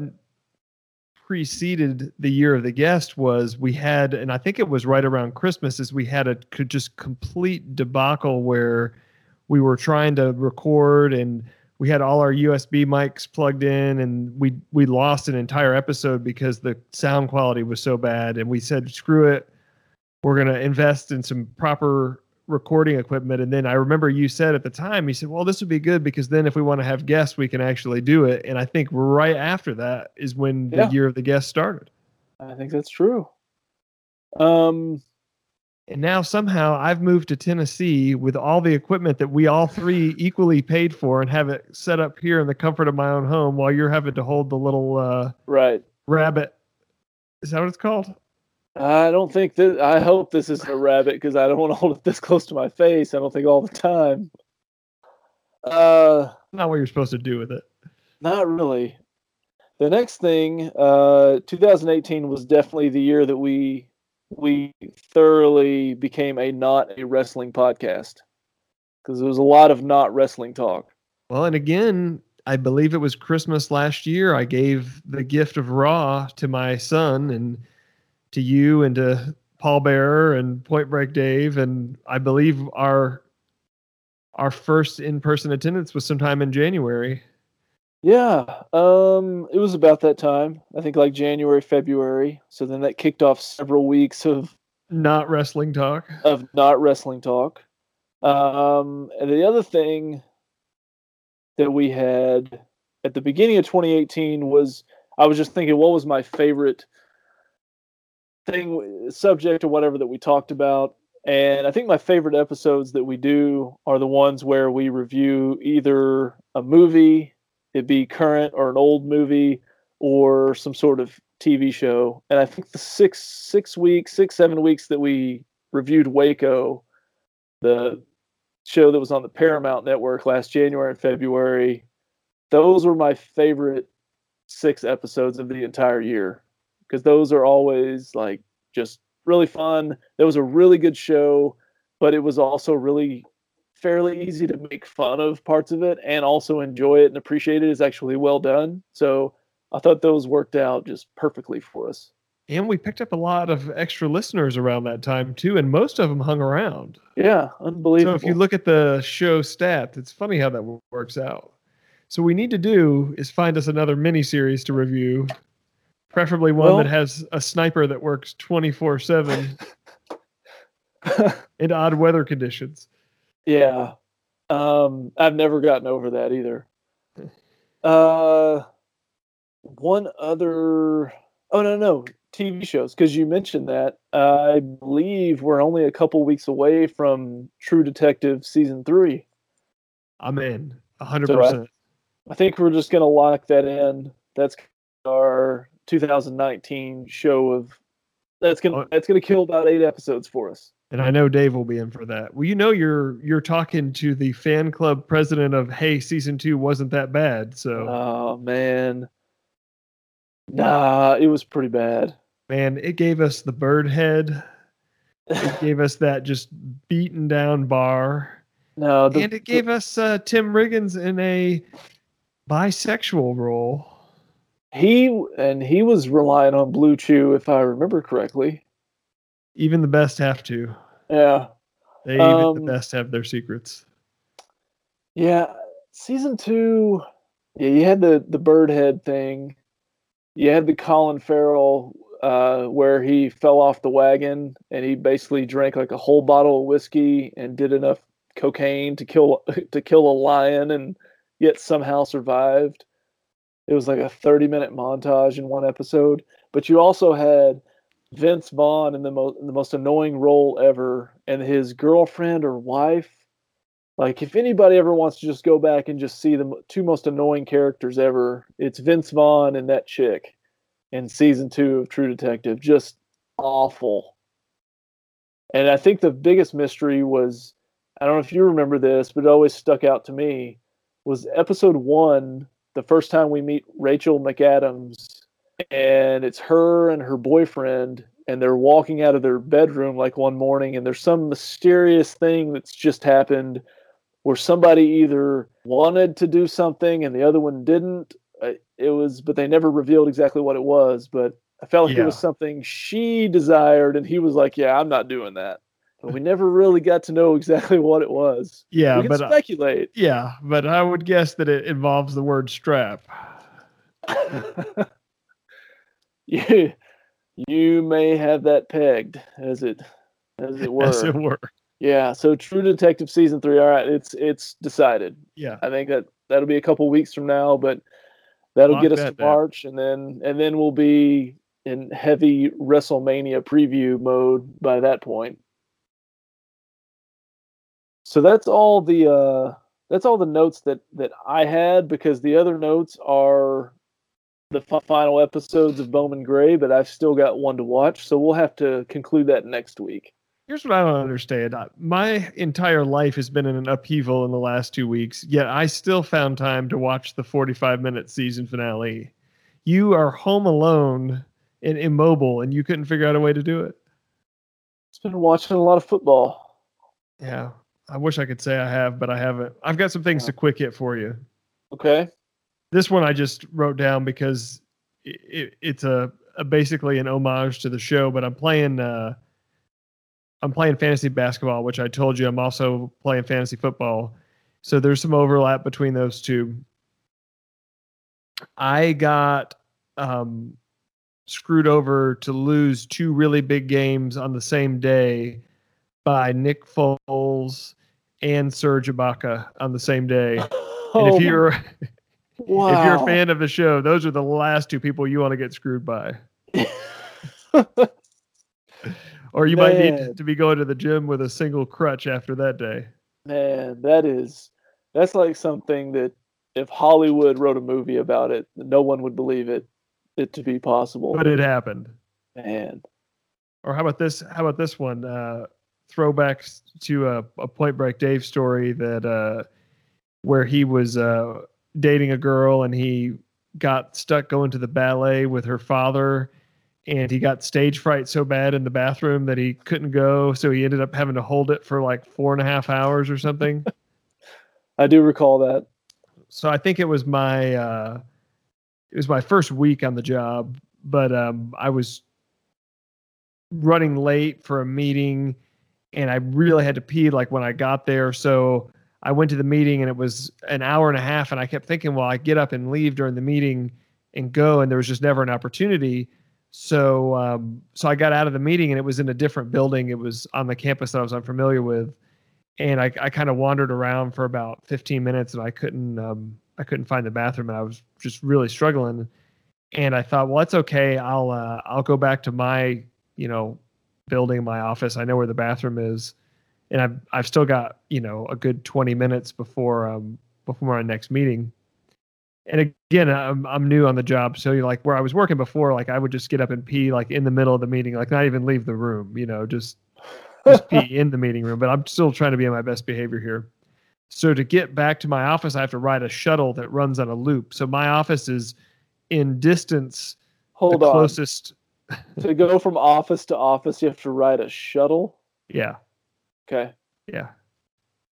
preceded the year of the guest was we had and I think it was right around Christmas is we had a just complete debacle where we were trying to record and we had all our USB mics plugged in and we we lost an entire episode because the sound quality was so bad. And we said screw it. We're going to invest in some proper recording equipment. And then I remember you said at the time you said well this would be good because then if we want to have guests we can actually do it. And I think right after that is when the year of the guest started. I think that's true. Um and now somehow I've moved to Tennessee with all the equipment that we all three equally paid for and have it set up here in the comfort of my own home while you're having to hold the little uh, right. rabbit. Is that what it's called I don't think that. I hope this isn't a rabbit because I don't want to hold it this close to my face. I don't think all the time. Uh, not what you're supposed to do with it not really. The next thing, uh, 2018 was definitely the year that we we thoroughly became a not a wrestling podcast because there was a lot of not wrestling talk. Well, and again, I believe it was Christmas last year. I gave the gift of Raw to my son and to you and to Paul Bearer and Point Break Dave. And I believe our our first in person attendance was sometime in January. Yeah, um, it was about that time. I think like January, February. So then that kicked off several weeks of Not wrestling talk. of not wrestling talk. Um, and the other thing that we had at the beginning of 2018 was I was just thinking, what was my favorite thing, subject or whatever that we talked about? And I think my favorite episodes that we do are the ones where we review either a movie, it be current or an old movie, or some sort of TV show. And I think the six six weeks, six seven weeks that we reviewed Waco, the show that was on the Paramount Network last January and February, those were my favorite six episodes of the entire year because those are always like just really fun. That was a really good show, but it was also really fairly easy to make fun of parts of it and also enjoy it and appreciate it. It's actually well done. So I thought those worked out just perfectly for us. And we picked up a lot of extra listeners around that time too, and most of them hung around. Yeah, unbelievable. So if you look at the show stats, it's funny how that works out. So what we need to do is find us another mini series to review, preferably one Well- that has a sniper that works 24/7 in odd weather conditions. Yeah. Um, I've never gotten over that either. Uh, one other. Oh no, no, TV shows because you mentioned that. I believe we're only a couple weeks away from True Detective season three. I'm in 100%. So I think we're just gonna lock that in. That's our 2019 show of. That's gonna Oh. that's gonna kill about eight episodes for us. and I know Dave will be in for that. Well, you know you're you're talking to the fan club president of Hey, season 2 wasn't that bad. So, Oh man. Nah, it was pretty bad. man, it gave us the bird head. It gave us that just beaten down bar. No, the, and it gave us uh, Tim Riggins in a bisexual role. He and he was relying on Blue Chew, if I remember correctly. Even the best have to. Yeah, They even Um, the best have their secrets. yeah. Season two, yeah, you had the the bird head thing. You had the Colin Farrell uh, where he fell off the wagon and he basically drank like a whole bottle of whiskey and did enough cocaine to kill to kill a lion and yet somehow survived. It was like a 30 minute montage in one episode. But you also had Vince Vaughn in the most the most annoying role ever, and his girlfriend or wife. Like, if anybody ever wants to just go back and just see the two most annoying characters ever, it's Vince Vaughn and that chick in season two of True Detective. Just awful. And I think the biggest mystery was I don't know if you remember this, but it always stuck out to me was episode one, the first time we meet Rachel McAdams, and it's her and her boyfriend, and they're walking out of their bedroom like one morning, and there's some mysterious thing that's just happened where somebody either wanted to do something and the other one didn't. Uh, It was, but they never revealed exactly what it was. But I felt like it was something she desired, and he was like, "Yeah, I'm not doing that." But we never really got to know exactly what it was. Yeah, but uh, speculate. yeah, but I would guess that it involves the word strap. you, you may have that pegged, as it, as it were. As it were. Yeah. So True Detective season three. All right, it's it's decided. Yeah. I think that that'll be a couple weeks from now, but that'll Lock get us that to down. March, and then and then we'll be in heavy WrestleMania preview mode by that point. So that's all the uh, that's all the notes that that I had because the other notes are the fi- final episodes of Bowman Gray, but I've still got one to watch, so we'll have to conclude that next week. Here's what I don't understand. My entire life has been in an upheaval in the last two weeks, yet I still found time to watch the 45 minute season finale. You are home alone and immobile, and you couldn't figure out a way to do it. It's been watching a lot of football. Yeah. I wish I could say I have, but I haven't. I've got some things to quick hit for you. Okay. This one I just wrote down because it, it, it's a, a basically an homage to the show, but I'm playing uh, I'm playing fantasy basketball, which I told you I'm also playing fantasy football. So there's some overlap between those two. I got um, screwed over to lose two really big games on the same day by Nick Foles and Serge Ibaka on the same day. And Oh if you're wow. if you're a fan of the show, those are the last two people you want to get screwed by. Or you might need to be going to the gym with a single crutch after that day. Man, that is that's like something that if Hollywood wrote a movie about it, no one would believe it it to be possible. But it happened. Man. Or how about this? How about this one? Uh, throwbacks to a, a Point Break Dave story that uh, where he was uh, dating a girl and he got stuck going to the ballet with her father, and he got stage fright so bad in the bathroom that he couldn't go, so he ended up having to hold it for like four and a half hours or something. I do recall that. so I think it was my uh, it was my first week on the job, but um, I was running late for a meeting, and I really had to pee like when I got there. So I went to the meeting, and it was an hour and a half, and I kept thinking, well, I get up and leave during the meeting and go, and there was just never an opportunity. So um, so I got out of the meeting, and it was in a different building. It was on the campus that I was unfamiliar with and I, I kind of wandered around for about 15 minutes and I couldn't um, I couldn't find the bathroom and I was just really struggling and I thought well that's okay I'll uh, I'll go back to my you know building my office I know where the bathroom is and I've I've still got you know a good 20 minutes before um before my next meeting and again I'm I'm new on the job so you're like where I was working before like I would just get up and pee like in the middle of the meeting like not even leave the room you know just just pee in the meeting room, but I'm still trying to be on my best behavior here. So to get back to my office, I have to ride a shuttle that runs on a loop. So my office is in distance Hold the on. closest. To go from office to office, you have to ride a shuttle. Yeah, Okay. yeah.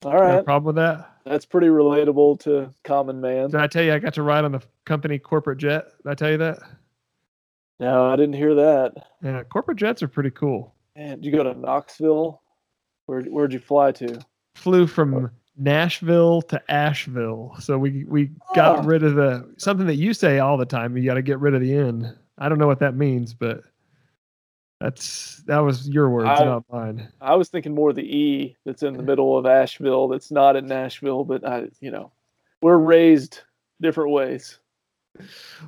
All right. Right, problem with that? that's pretty relatable to common man. Did I tell you I got to ride on the company corporate jet? Did I tell you that? No, I didn't hear that. Yeah, corporate jets are pretty cool. And did you go to Knoxville? Where where'd you fly to? Flew from Nashville to Asheville, so we we got Oh. rid of the something that you say all the time. You got to get rid of the N. I don't know what that means, but that's that was your words, I- not mine. I was thinking more of the E that's in the middle of Asheville. That's not in Nashville, but I, you know, we're raised different ways.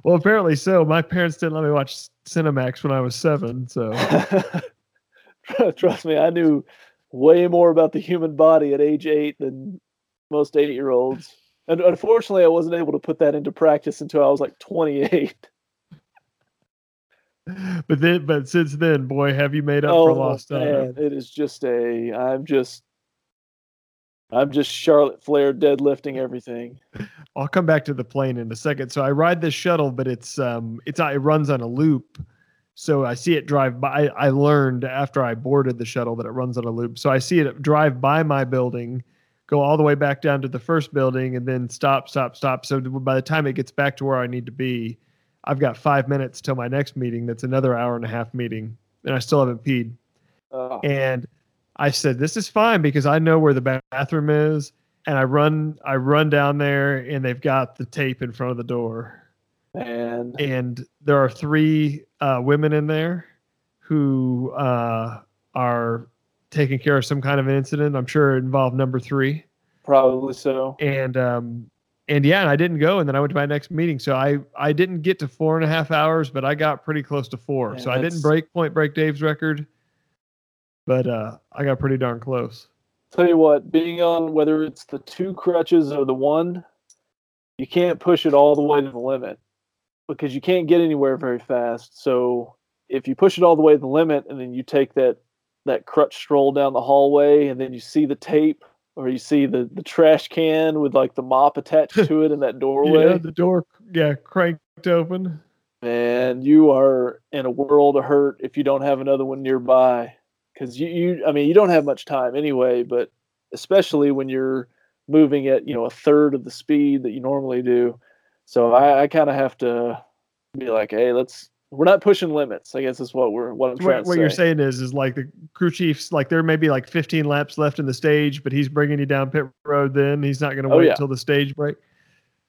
Well, apparently so. My parents didn't let me watch Cinemax when I was seven, so Trust me, I knew way more about the human body at age eight than most eight-year-olds. And unfortunately, I wasn't able to put that into practice until I was like 28. but then but since then, boy, have you made up oh for lost time. it is just a. I'm just. I'm just Charlotte Flair deadlifting everything. I'll come back to the plane in a second. So I ride this shuttle, but it's um it's it runs on a loop. So I see it drive by. I learned after I boarded the shuttle that it runs on a loop. So I see it drive by my building, go all the way back down to the first building, and then stop, stop, stop. So by the time it gets back to where I need to be, I've got five minutes till my next meeting. That's another hour and a half meeting, and I still haven't peed. Oh, and I said, "This is fine because I know where the bathroom is." And I run, I run down there, and they've got the tape in front of the door. man. And there are three uh, women in there who uh, are taking care of some kind of an incident. I'm sure it involved number three. Probably so. And um, and yeah, and I didn't go, and then I went to my next meeting. So I I didn't get to four and a half hours, but I got pretty close to four. Yeah, so I didn't break Point Break Dave's record, but uh, I got pretty darn close. Tell you what, being on whether it's the two crutches or the one, you can't push it all the way to the limit because you can't get anywhere very fast. So if you push it all the way to the limit and then you take that that crutch stroll down the hallway and then you see the tape or you see the the trash can with like the mop attached to it in that doorway, Yeah, the door, yeah, cranked open. And you are in a world of hurt if you don't have another one nearby. Because you, you, I mean, you don't have much time anyway, but especially when you're moving at you know a third of the speed that you normally do. So I, I kind of have to be like, hey, let's. We're not pushing limits. I guess is what we're what I'm trying What, to what say. you're saying is, is like the crew chiefs, like there may be like 15 laps left in the stage, but he's bringing you down pit road. Then he's not going to Oh, wait yeah. until the stage break.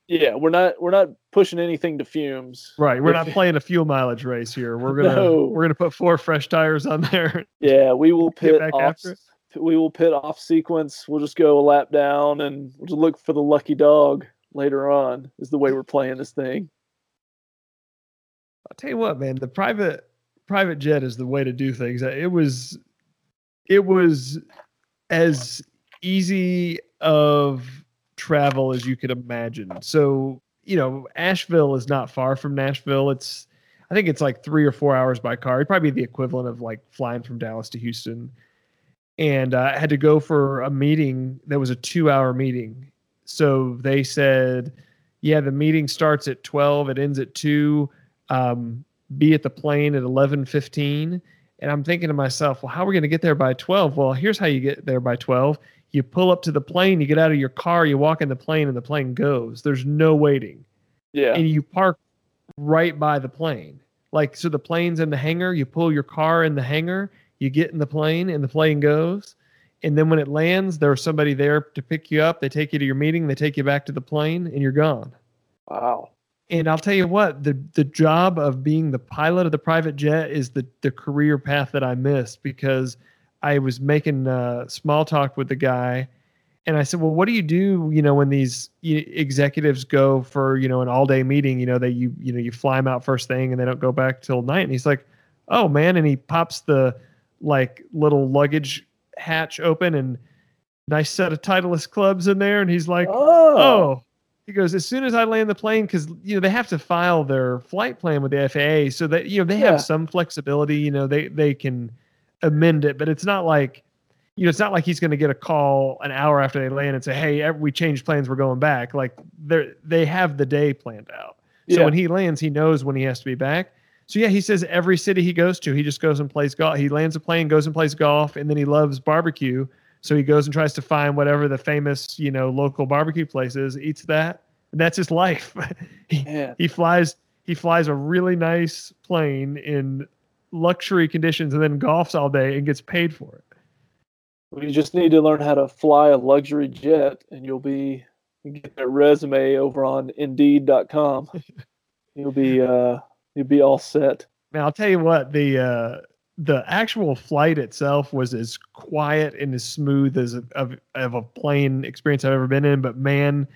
Yeah, we're not we're not pushing anything to fumes. Right. We're not playing a fuel mileage race here. We're gonna No. we're gonna put four fresh tires on there. Yeah, we will pit back off. after? We will pit off sequence. We'll just go a lap down, and we'll just look for the lucky dog later on. Is the way we're playing this thing. I'll tell you what, man, the private private jet is the way to do things. It was it was as easy of travel as you could imagine. So, you know, Asheville is not far from Nashville. It's I think it's like three or four hours by car. It'd probably be the equivalent of like flying from Dallas to Houston. And uh, I had to go for a meeting that was a two hour meeting. So they said, yeah, the meeting starts at 12, it ends at 2 um, be at the plane at 11:15 and I'm thinking to myself, well, how are we going to get there by 12? Well, here's how you get there by 12. You pull up to the plane, you get out of your car, you walk in the plane and the plane goes. There's no waiting. Yeah, And you park right by the plane. Like so the plane's in the hangar, you pull your car in the hangar, you get in the plane and the plane goes. And then when it lands, there's somebody there to pick you up. They take you to your meeting, they take you back to the plane and you're gone. wow. And I'll tell you what, the the job of being the pilot of the private jet is the the career path that I missed because I was making uh, small talk with the guy, and I said, "Well, what do you do? You know, when these executives go for you know an all day meeting, you know, they you you know you fly them out first thing and they don't go back till night." And he's like, "Oh man!" And he pops the like little luggage hatch open and nice set of Titleist clubs in there, and he's like, Oh, oh he goes as soon as i land the plane because you know they have to file their flight plan with the faa so that you know they Yeah. have some flexibility you know they they can amend it but it's not like you know it's not like he's going to get a call an hour after they land and say hey we changed plans we're going back like they're they have the day planned out so Yeah. when he lands he knows when he has to be back so yeah he says every city he goes to he just goes and plays golf he lands a plane goes and plays golf and then he loves barbecue So he goes and tries to find whatever the famous, you know, local barbecue place is, eats that, and that's his life. he, Yeah. he flies he flies a really nice plane in luxury conditions and then golfs all day and gets paid for it. You just need to learn how to fly a luxury jet, and you'll be you get that resume over on Indeed.com. you'll be uh, you'll be all set. Man, I'll tell you what, the uh the actual flight itself was as quiet and as smooth as a, of, of a plane experience I've ever been in, but man,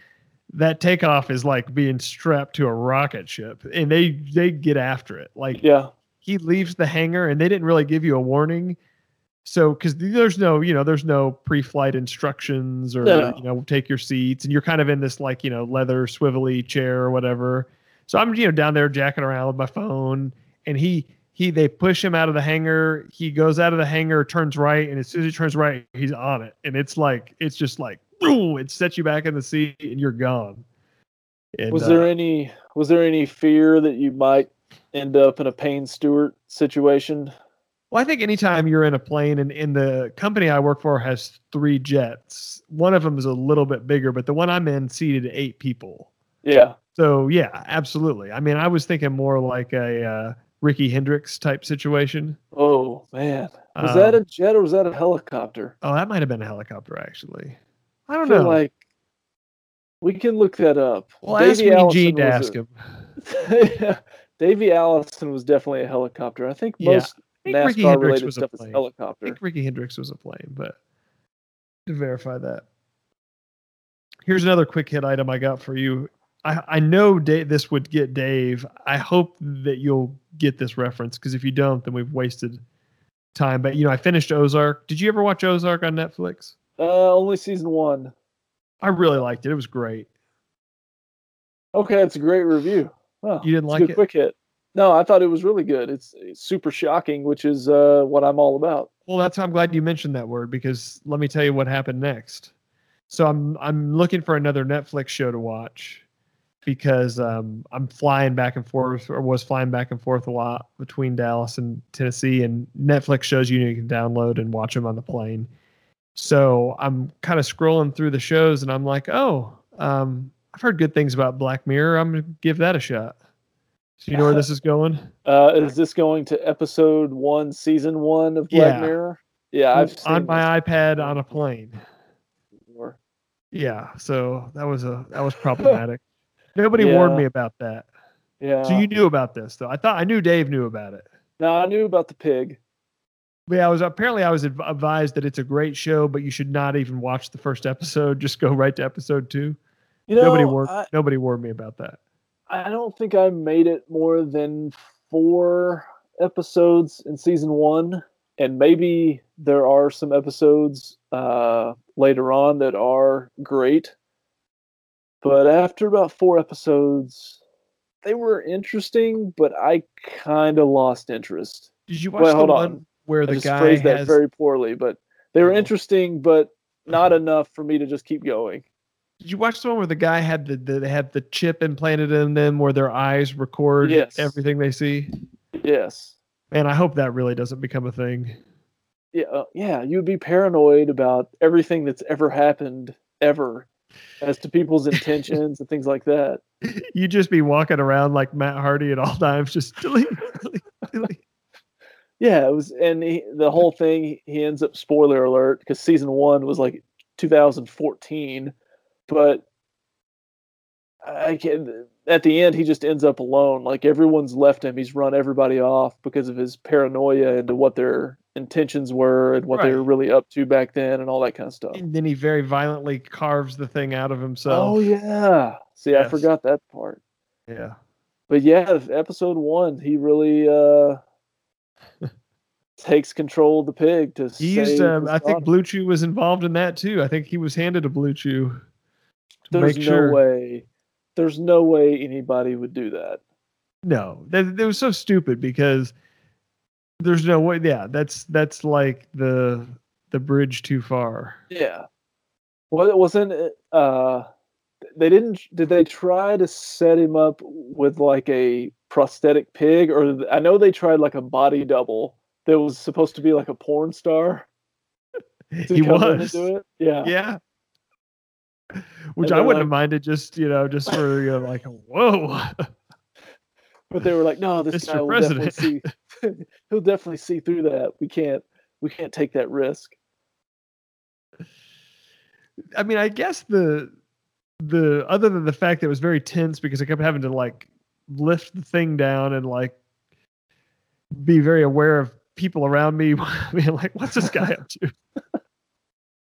that takeoff is like being strapped to a rocket ship and they they get after it. Like Yeah, he leaves the hangar and they didn't really give you a warning. So, because there's no, you know, there's no pre-flight instructions or No. you know, take your seats, and you're kind of in this like you know leather swivelly chair or whatever. So I'm you know down there jacking around with my phone, and he he they push him out of the hangar. He goes out of the hangar, turns right, and as soon as he turns right, he's on it, and it's like it's just like boom, it sets you back in the seat, and you're gone. And, was uh, there any was there any fear that you might end up in a Payne Stewart situation? Well, I think anytime you're in a plane and in the company I work for has three jets, one of them is a little bit bigger, but the one I'm in seated eight people. Yeah, So yeah, absolutely. I mean, I was thinking more like a uh, Ricky Hendricks type situation. Oh man, was that Um, a jet or was that a helicopter? Oh, that might have been a helicopter actually. I I don't feel know. like we can look that up. well, ask Davey me Allison Gene to ask a- him. Davey Allison was definitely a helicopter. I think Yeah, most I think Ricky NASCAR related was a stuff is plane. I think Ricky Hendricks was a plane, but to verify that. Here's another quick hit item I got for you. I, I know Dave, this would get Dave. I hope that you'll get this reference because if you don't, then we've wasted time. But you know, I finished Ozark. Did you ever watch Ozark on Netflix? Uh, only season one. I really liked it. It was great. Okay, it's a great review. Oh, You didn't it's like it? Quick hit. No, I thought it was really good. It's, it's super shocking, which is uh, what I'm all about. Well, that's I'm glad you mentioned that word because let me tell you what happened next. So I'm I'm looking for another Netflix show to watch because um, I'm flying back and forth or was flying back and forth a lot between Dallas and Tennessee, and Netflix shows you, you can download and watch them on the plane. So I'm kind of scrolling through the shows, and I'm like, oh, um, I've heard good things about Black Mirror. I'm gonna give that a shot. So you know where this is going? Uh, is this going to episode one, season one of Black Yeah. Mirror? Yeah, I've seen on my this iPad on a plane. Yeah, so that was a that was problematic. Nobody warned me about that. Yeah. So you knew about this though. I thought I knew Dave knew about it. no, I knew about the pig. But yeah, I was apparently I was adv- advised that it's a great show, but you should not even watch the first episode. Just go right to episode two. You know, nobody warned I, nobody warned me about that. I don't think I made it more than four episodes in season one, and maybe there are some episodes uh, later on that are great. But after about four episodes, they were interesting, but I kind of lost interest. Did you watch Well, the hold one on. where I the just guy phrased that very poorly, but they were Oh. interesting, but not enough for me to just keep going. Did you watch the one where the guy had the, the they had the chip implanted in them where their eyes record Yes. everything they see? Yes. Man, I hope that really doesn't become a thing. yeah, uh, yeah, you'd be paranoid about everything that's ever happened ever as to people's intentions and things like that. You'd just be walking around like Matt Hardy at all times, just delete, delete, delete. Yeah, it was, and he, the whole thing, he ends up, spoiler alert, because season one was like 2014, but I can at the end, he just ends up alone. Like everyone's left him. He's run everybody off because of his paranoia into what their intentions were and what they were really up to back then and all that kind of stuff. And then he very violently carves the thing out of himself. Oh yeah. See, I forgot that part. yeah. But yeah, episode one, he really uh takes control of the pig to He used, um, I think. Blue Chew was involved in that too. I think he was handed a Blue Chew to There's make no sure. way. There's no way anybody would do that. No, that, that was so stupid because there's no way. Yeah, that's that's like the the bridge too far. Yeah. Well, it wasn't. it, Uh, they didn't. Did they try to set him up with like a prosthetic pig, or I know they tried like a body double that was supposed to be like a porn star. he was. it. Yeah. Yeah. Which I wouldn't have like- minded just, you know, just for you know, like, whoa. But they were like, no, this Mr. guy will definitely see. he'll definitely see through that. We can't. We can't take that risk. I mean, I guess the the other than the fact that it was very tense because I kept having to like lift the thing down and like be very aware of people around me being like, what's this guy up to?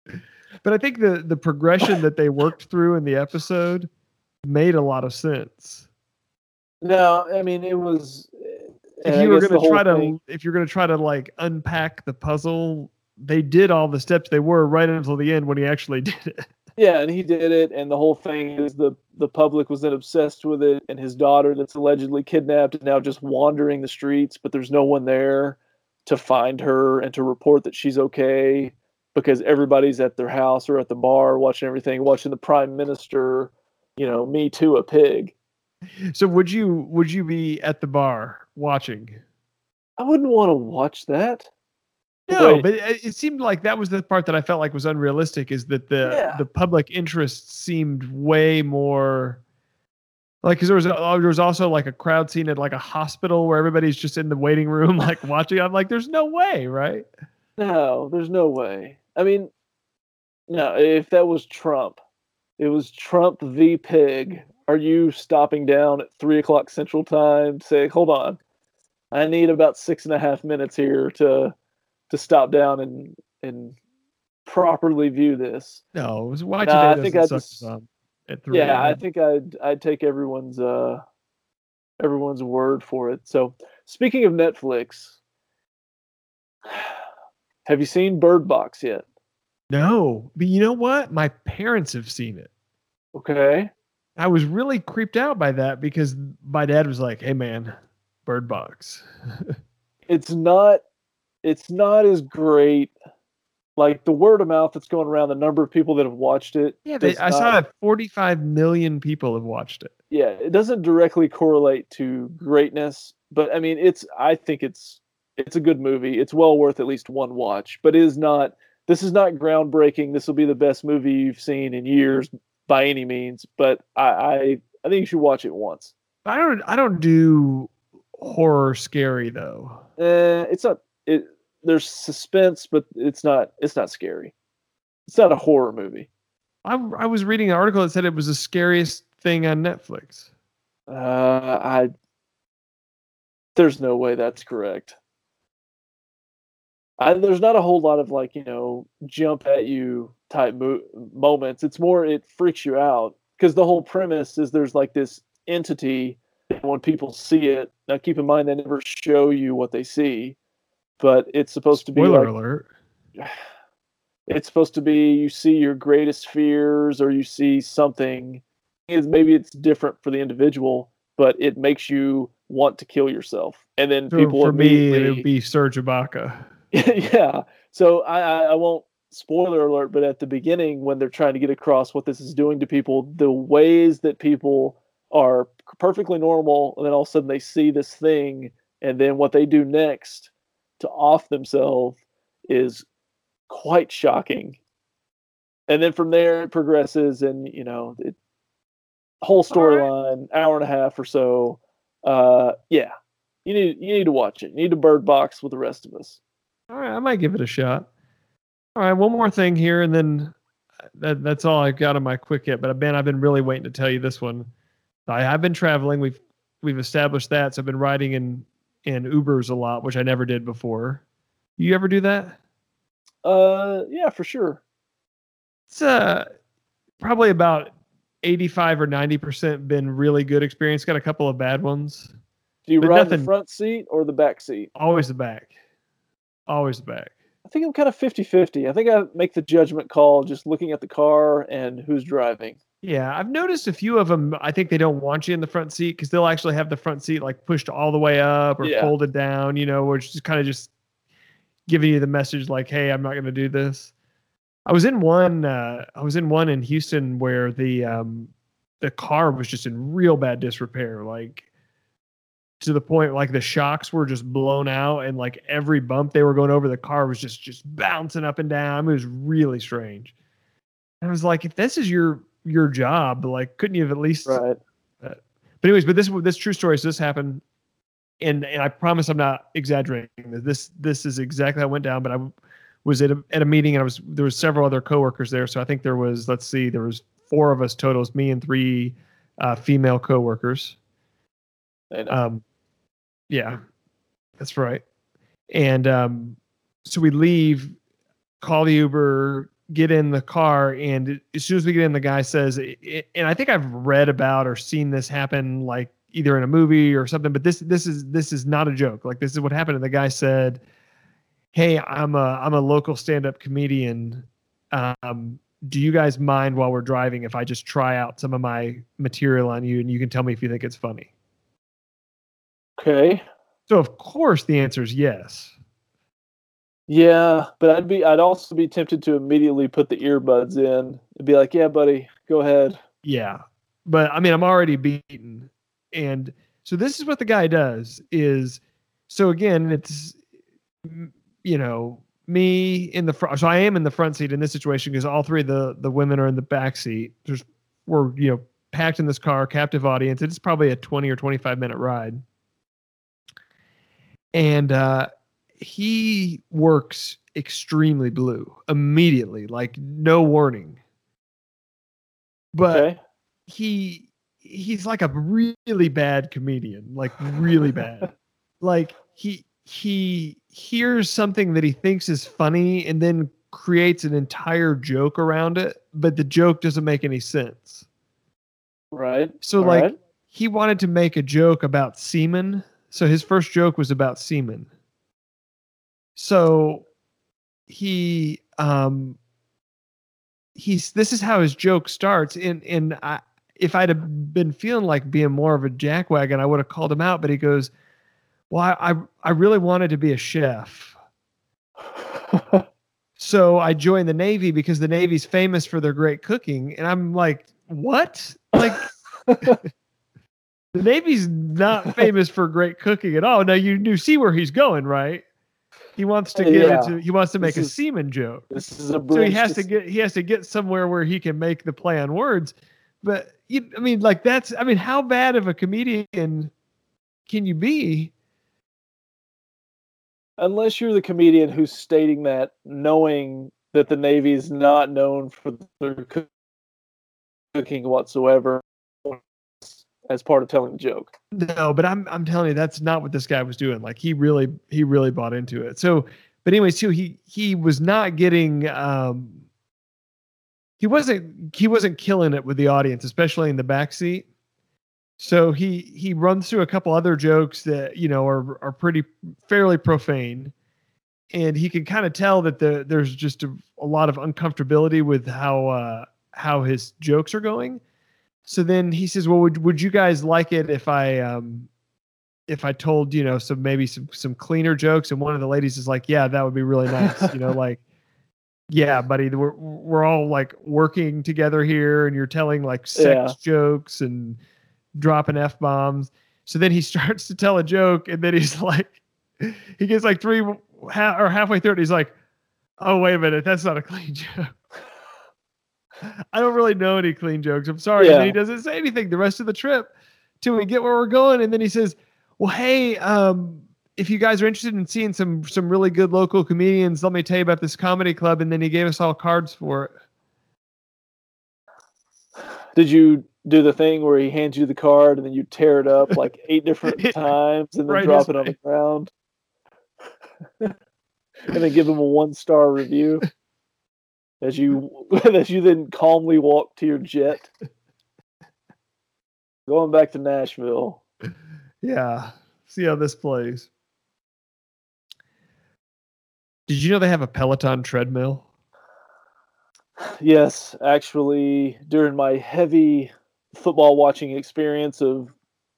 but I think the the progression that they worked through in the episode made a lot of sense. No, I mean it was. If you were going to try thing... to if you're going to try to like unpack the puzzle, they did all the steps they were right until the end when he actually did it. Yeah, and he did it, and the whole thing is the the public was then obsessed with it, and his daughter that's allegedly kidnapped is now just wandering the streets, but there's no one there to find her and to report that she's okay because everybody's at their house or at the bar watching everything, watching the prime minister, you know, me too, a pig. So would you would you be at the bar watching? I wouldn't want to watch that. No, but it, it seemed like that was the part that I felt like was unrealistic. Is that the Yeah. the public interest seemed way more like because there was a, oh, there was also like a crowd scene at like a hospital where everybody's just in the waiting room like watching. I'm like, there's no way, right? No, there's no way. I mean, no, if that was Trump, it was Trump the pig. Are you stopping down at three o'clock central time? Say, hold on. I need about six and a half minutes here to to stop down and and properly view this. No, it was why I think I just- at three. Yeah, I think I'd I'd take everyone's uh everyone's word for it. So speaking of Netflix, have you seen Bird Box yet? no, but you know what? My parents have seen it. Okay. I was really creeped out by that because my dad was like, "Hey, man, Bird Box." it's not it's not as great like the word of mouth that's going around the number of people that have watched it Yeah, they, I saw that 45 million people have watched it. yeah it doesn't directly correlate to greatness but i mean it's i think it's it's a good movie it's well worth at least one watch but it is not this is not groundbreaking this will be the best movie you've seen in years by any means but i i, I think you should watch it once I don't I don't do horror scary though. Eh, it's not it there's suspense but it's not it's not scary it's not a horror movie I I was reading an article that said it was the scariest thing on Netflix. Uh, I there's no way that's correct. I, there's not a whole lot of like you know jump at you type mo- moments. It's more it freaks you out because the whole premise is there's like this entity. And when people see it, now keep in mind they never show you what they see, but it's supposed to be Spoiler like alert. it's supposed to be you see your greatest fears or you see something is maybe it's different for the individual but it makes you want to kill yourself and then So people for me, it would be Serge Ibaka. yeah so I, I i won't spoiler alert but at the beginning when they're trying to get across what this is doing to people the ways that people are perfectly normal and then all of a sudden they see this thing and then what they do next to off themselves is quite shocking and then from there it progresses and you know it whole All right. storyline hour and a half or so uh yeah you need you need to watch it you need to bird box with the rest of us All right, I might give it a shot. All right, one more thing here, and then that, that's all I've got on my quick hit. But Ben, I've been really waiting to tell you this one. I have been traveling. We've we've established that. So I've been riding in in Ubers a lot, which I never did before. You ever do that? uh yeah for sure It's uh probably about eighty five or ninety percent been really good experience. Got a couple of bad ones. do you ride the front seat or the back seat Always the back. Always the back. I think i'm kind of 50-50 i think i make the judgment call just looking at the car and who's driving Yeah, I've noticed a few of them. I think they don't want you in the front seat because they'll actually have the front seat like pushed all the way up or Yeah. folded down, you know, which is kind of just giving you the message like, "Hey, I'm not going to do this." I was in one. Uh, I was in one in Houston where the um, the car was just in real bad disrepair, like to the point like the shocks were just blown out and like every bump they were going over the car was just just bouncing up and down. It was really strange. And I was like, if this is your your job, like couldn't you have at least Right. but anyways, but this this true story. So this happened, and and I promise I'm not exaggerating. This this is exactly how it went down. But I was at a, at a meeting and I was there was several other coworkers there. So I think there was let's see, there was four of us totals, me and three uh, female coworkers. And, Um, yeah, that's right. And um, so we leave, call the Uber, get in the car, and as soon as we get in, the guy says, and I think I've read about or seen this happen, like either in a movie or something. But this this is this is not a joke. Like this is what happened. And the guy said, "Hey, I'm a I'm a local stand up comedian. Um, do you guys mind while we're driving if I just try out some of my material on you, and you can tell me if you think it's funny?" Okay. So of course the answer is yes. Yeah, but I'd be I'd also be tempted to immediately put the earbuds in and be like, "Yeah, buddy, go ahead." Yeah. But I mean I'm already beaten. And so this is what the guy does is so again it's you know me in the front so I am in the front seat in this situation because all three of the the women are in the back seat. There's we're you know packed in this car, captive audience. It's probably a 20 or 25 minute ride. And uh he works extremely blue immediately, like no warning. But Okay. he he's like a really bad comedian, like really bad. like he he hears something that he thinks is funny and then creates an entire joke around it, but the joke doesn't make any sense. Right. So All like right. he wanted to make a joke about semen. So his first joke was about semen. So he um he's this is how his joke starts and and I if I'd have been feeling like being more of a jackwagon, I would have called him out. But he goes, "Well, I I, I really wanted to be a chef, so I joined the Navy because the Navy's famous for their great cooking." And I'm like, "What? Like the Navy's not famous for great cooking at all?" Now you you see where he's going, right? He wants to get Yeah. into he wants to make This a is- semen joke this is a so he has to to get he has to get somewhere where he can make the play on words but you, i mean like that's i mean how bad of a comedian can you be unless you're the comedian who's stating that knowing that the Navy is not known for their cooking whatsoever as part of telling the joke. no but i'm i'm telling you that's not what this guy was doing. Like he really he really bought into it. So but anyways too he he was not getting um he wasn't he wasn't killing it with the audience especially in the back seat so he he runs through a couple other jokes that you know are are pretty fairly profane. And he can kind of tell that the there's just a, a lot of uncomfortability with how uh how his jokes are going so then he says well would would you guys like it if i um if i told you know some maybe some some cleaner jokes? And one of the ladies is like yeah that would be really nice you know like yeah buddy we're we're all like working together here and you're telling like sex Yeah. jokes and dropping f bombs so then he starts to tell a joke and then he's like he gets like three ha- or halfway through it he's like oh wait a minute that's not a clean joke i don't really know any clean jokes. I'm sorry. And then he doesn't say anything the rest of the trip till we get where we're going. And then he says well hey um if you guys are interested in seeing some some really good local comedians let me tell you about this comedy club. And then he gave us all cards for it. Did you do the thing where he hands you the card and then you tear it up like eight different times and then Right drop it on the ground? and then give him a one star review as you as you then calmly walk to your jet. Going back to Nashville. yeah see how this plays did you know they have a peloton treadmill Yes, actually, during my heavy football watching experience of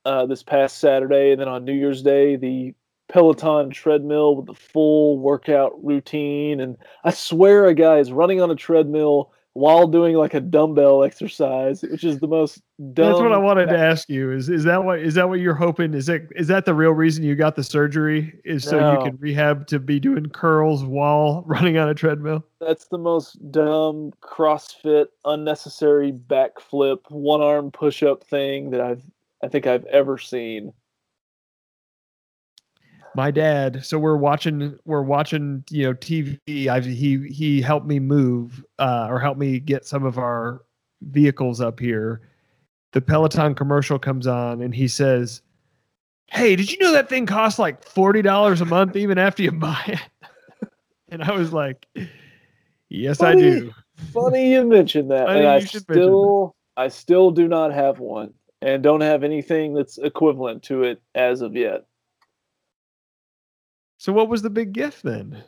uh, this past Saturday and then on New Year's Day, the Peloton treadmill with the full workout routine. And I swear a guy is running on a treadmill while doing like a dumbbell exercise, which is the most dumb. That's what I wanted to ask you. Is is that what is that what you're hoping? Is it is that the real reason you got the surgery? Is so you can rehab to be doing curls while running on a treadmill? That's the most dumb CrossFit unnecessary backflip one arm push up thing that I've I think I've ever seen. My dad so we're watching we're watching you know tv I've, he he helped me move uh or help me get some of our vehicles up here the peloton commercial comes on and he says hey did you know that thing costs like $40 a month even after you buy it and i was like yes i do Funny you mentioned that. Funny and I still I still do not have one and don't have anything that's equivalent to it as of yet. So what was the big gift then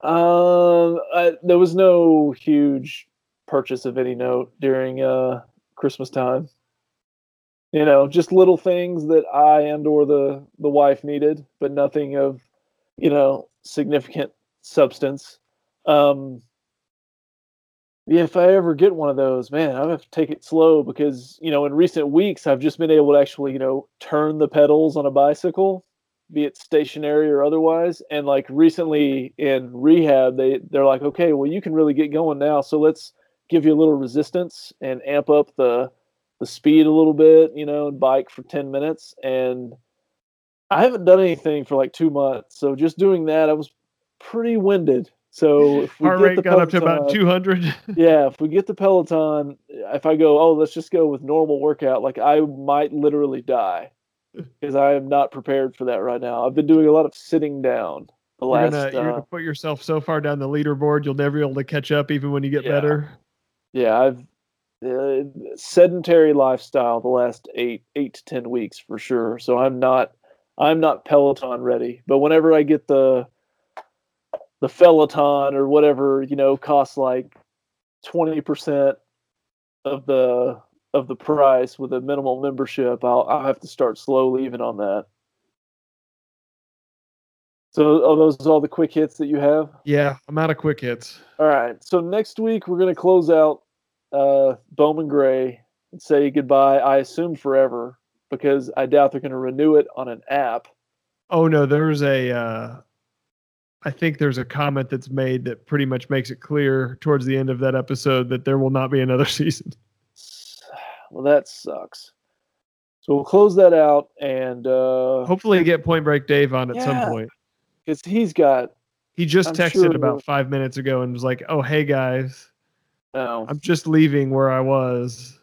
Um, there was no huge purchase of any note during uh Christmas time. You know, just little things that I and or the the wife needed, but nothing of, you know, significant substance. Um, if I ever get one of those, man, I have to take it slow because you know, in recent weeks, I've just been able to actually, you know, turn the pedals on a bicycle be it stationary or otherwise. And like recently in rehab, they they're like, okay, well you can really get going now, so let's give you a little resistance and amp up the the speed a little bit, you know, and bike for ten minutes. And I haven't done anything for like two months, so just doing that, I was pretty winded. So if we heart get rate the got up to about Peloton- 200 yeah, if we get the Peloton, if I go, oh, let's just go with normal workout, like I might literally die because I am not prepared for that right now. I've been doing a lot of sitting down the you're last. gonna, you're uh, gonna put yourself so far down the leaderboard you'll never be able to catch up even when you get Yeah. better yeah, I've uh, sedentary lifestyle the last eight eight to ten weeks for sure. So I'm not I'm not Peloton ready. But whenever I get the the Peloton or whatever, you know, costs like twenty percent of the of the price with a minimal membership, I'll I'll have to start slowly even on that. So are those all the quick hits that you have? Yeah, I'm out of quick hits. All right. So next week we're going to close out uh, Bowman Gray and say goodbye. I assume forever because I doubt they're going to renew it on an app. Oh no, there's a. Uh, I think there's a comment that's made that pretty much makes it clear towards the end of that episode that there will not be another season. Well, that sucks. So we'll close that out and uh Hopefully, get Point Break Dave on at some point. because he's got He just I'm texted sure- about five minutes ago and was like, "Oh hey guys, um, I'm just leaving where I was."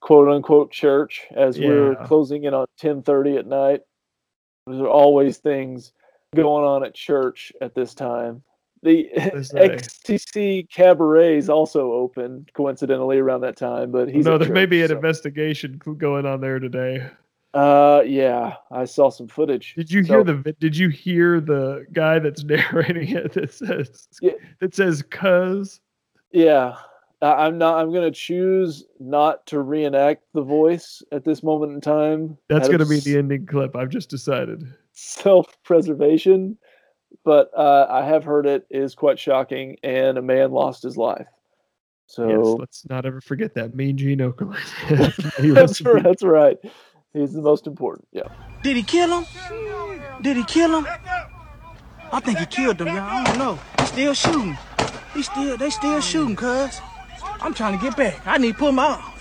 quote unquote church as we're closing in on 10:30 at night. There's always things going on at church at this time. The. XTC Cabaret is also open coincidentally around that time, but he's no, there may be an so- investigation going on there today. Uh, yeah, I saw some footage. Did you So- hear the? Did you hear the guy that's narrating it that says Yeah. that says "cuz"? Yeah, I'm not. I'm gonna choose not to reenact the voice at this moment in time. That's going to be the ending clip. I've just decided. self-preservation, but uh, I have heard it is quite shocking, and a man lost his life. So Yes, let's not ever forget that mean Gene Okerlund. That's right. That's right. He's the most important. Yeah. Did he kill him? Did he kill him? I think he killed him, y'all. I don't know. He still shooting. He still, they still shooting, cuz. I'm trying to get back. I need to pull my arm.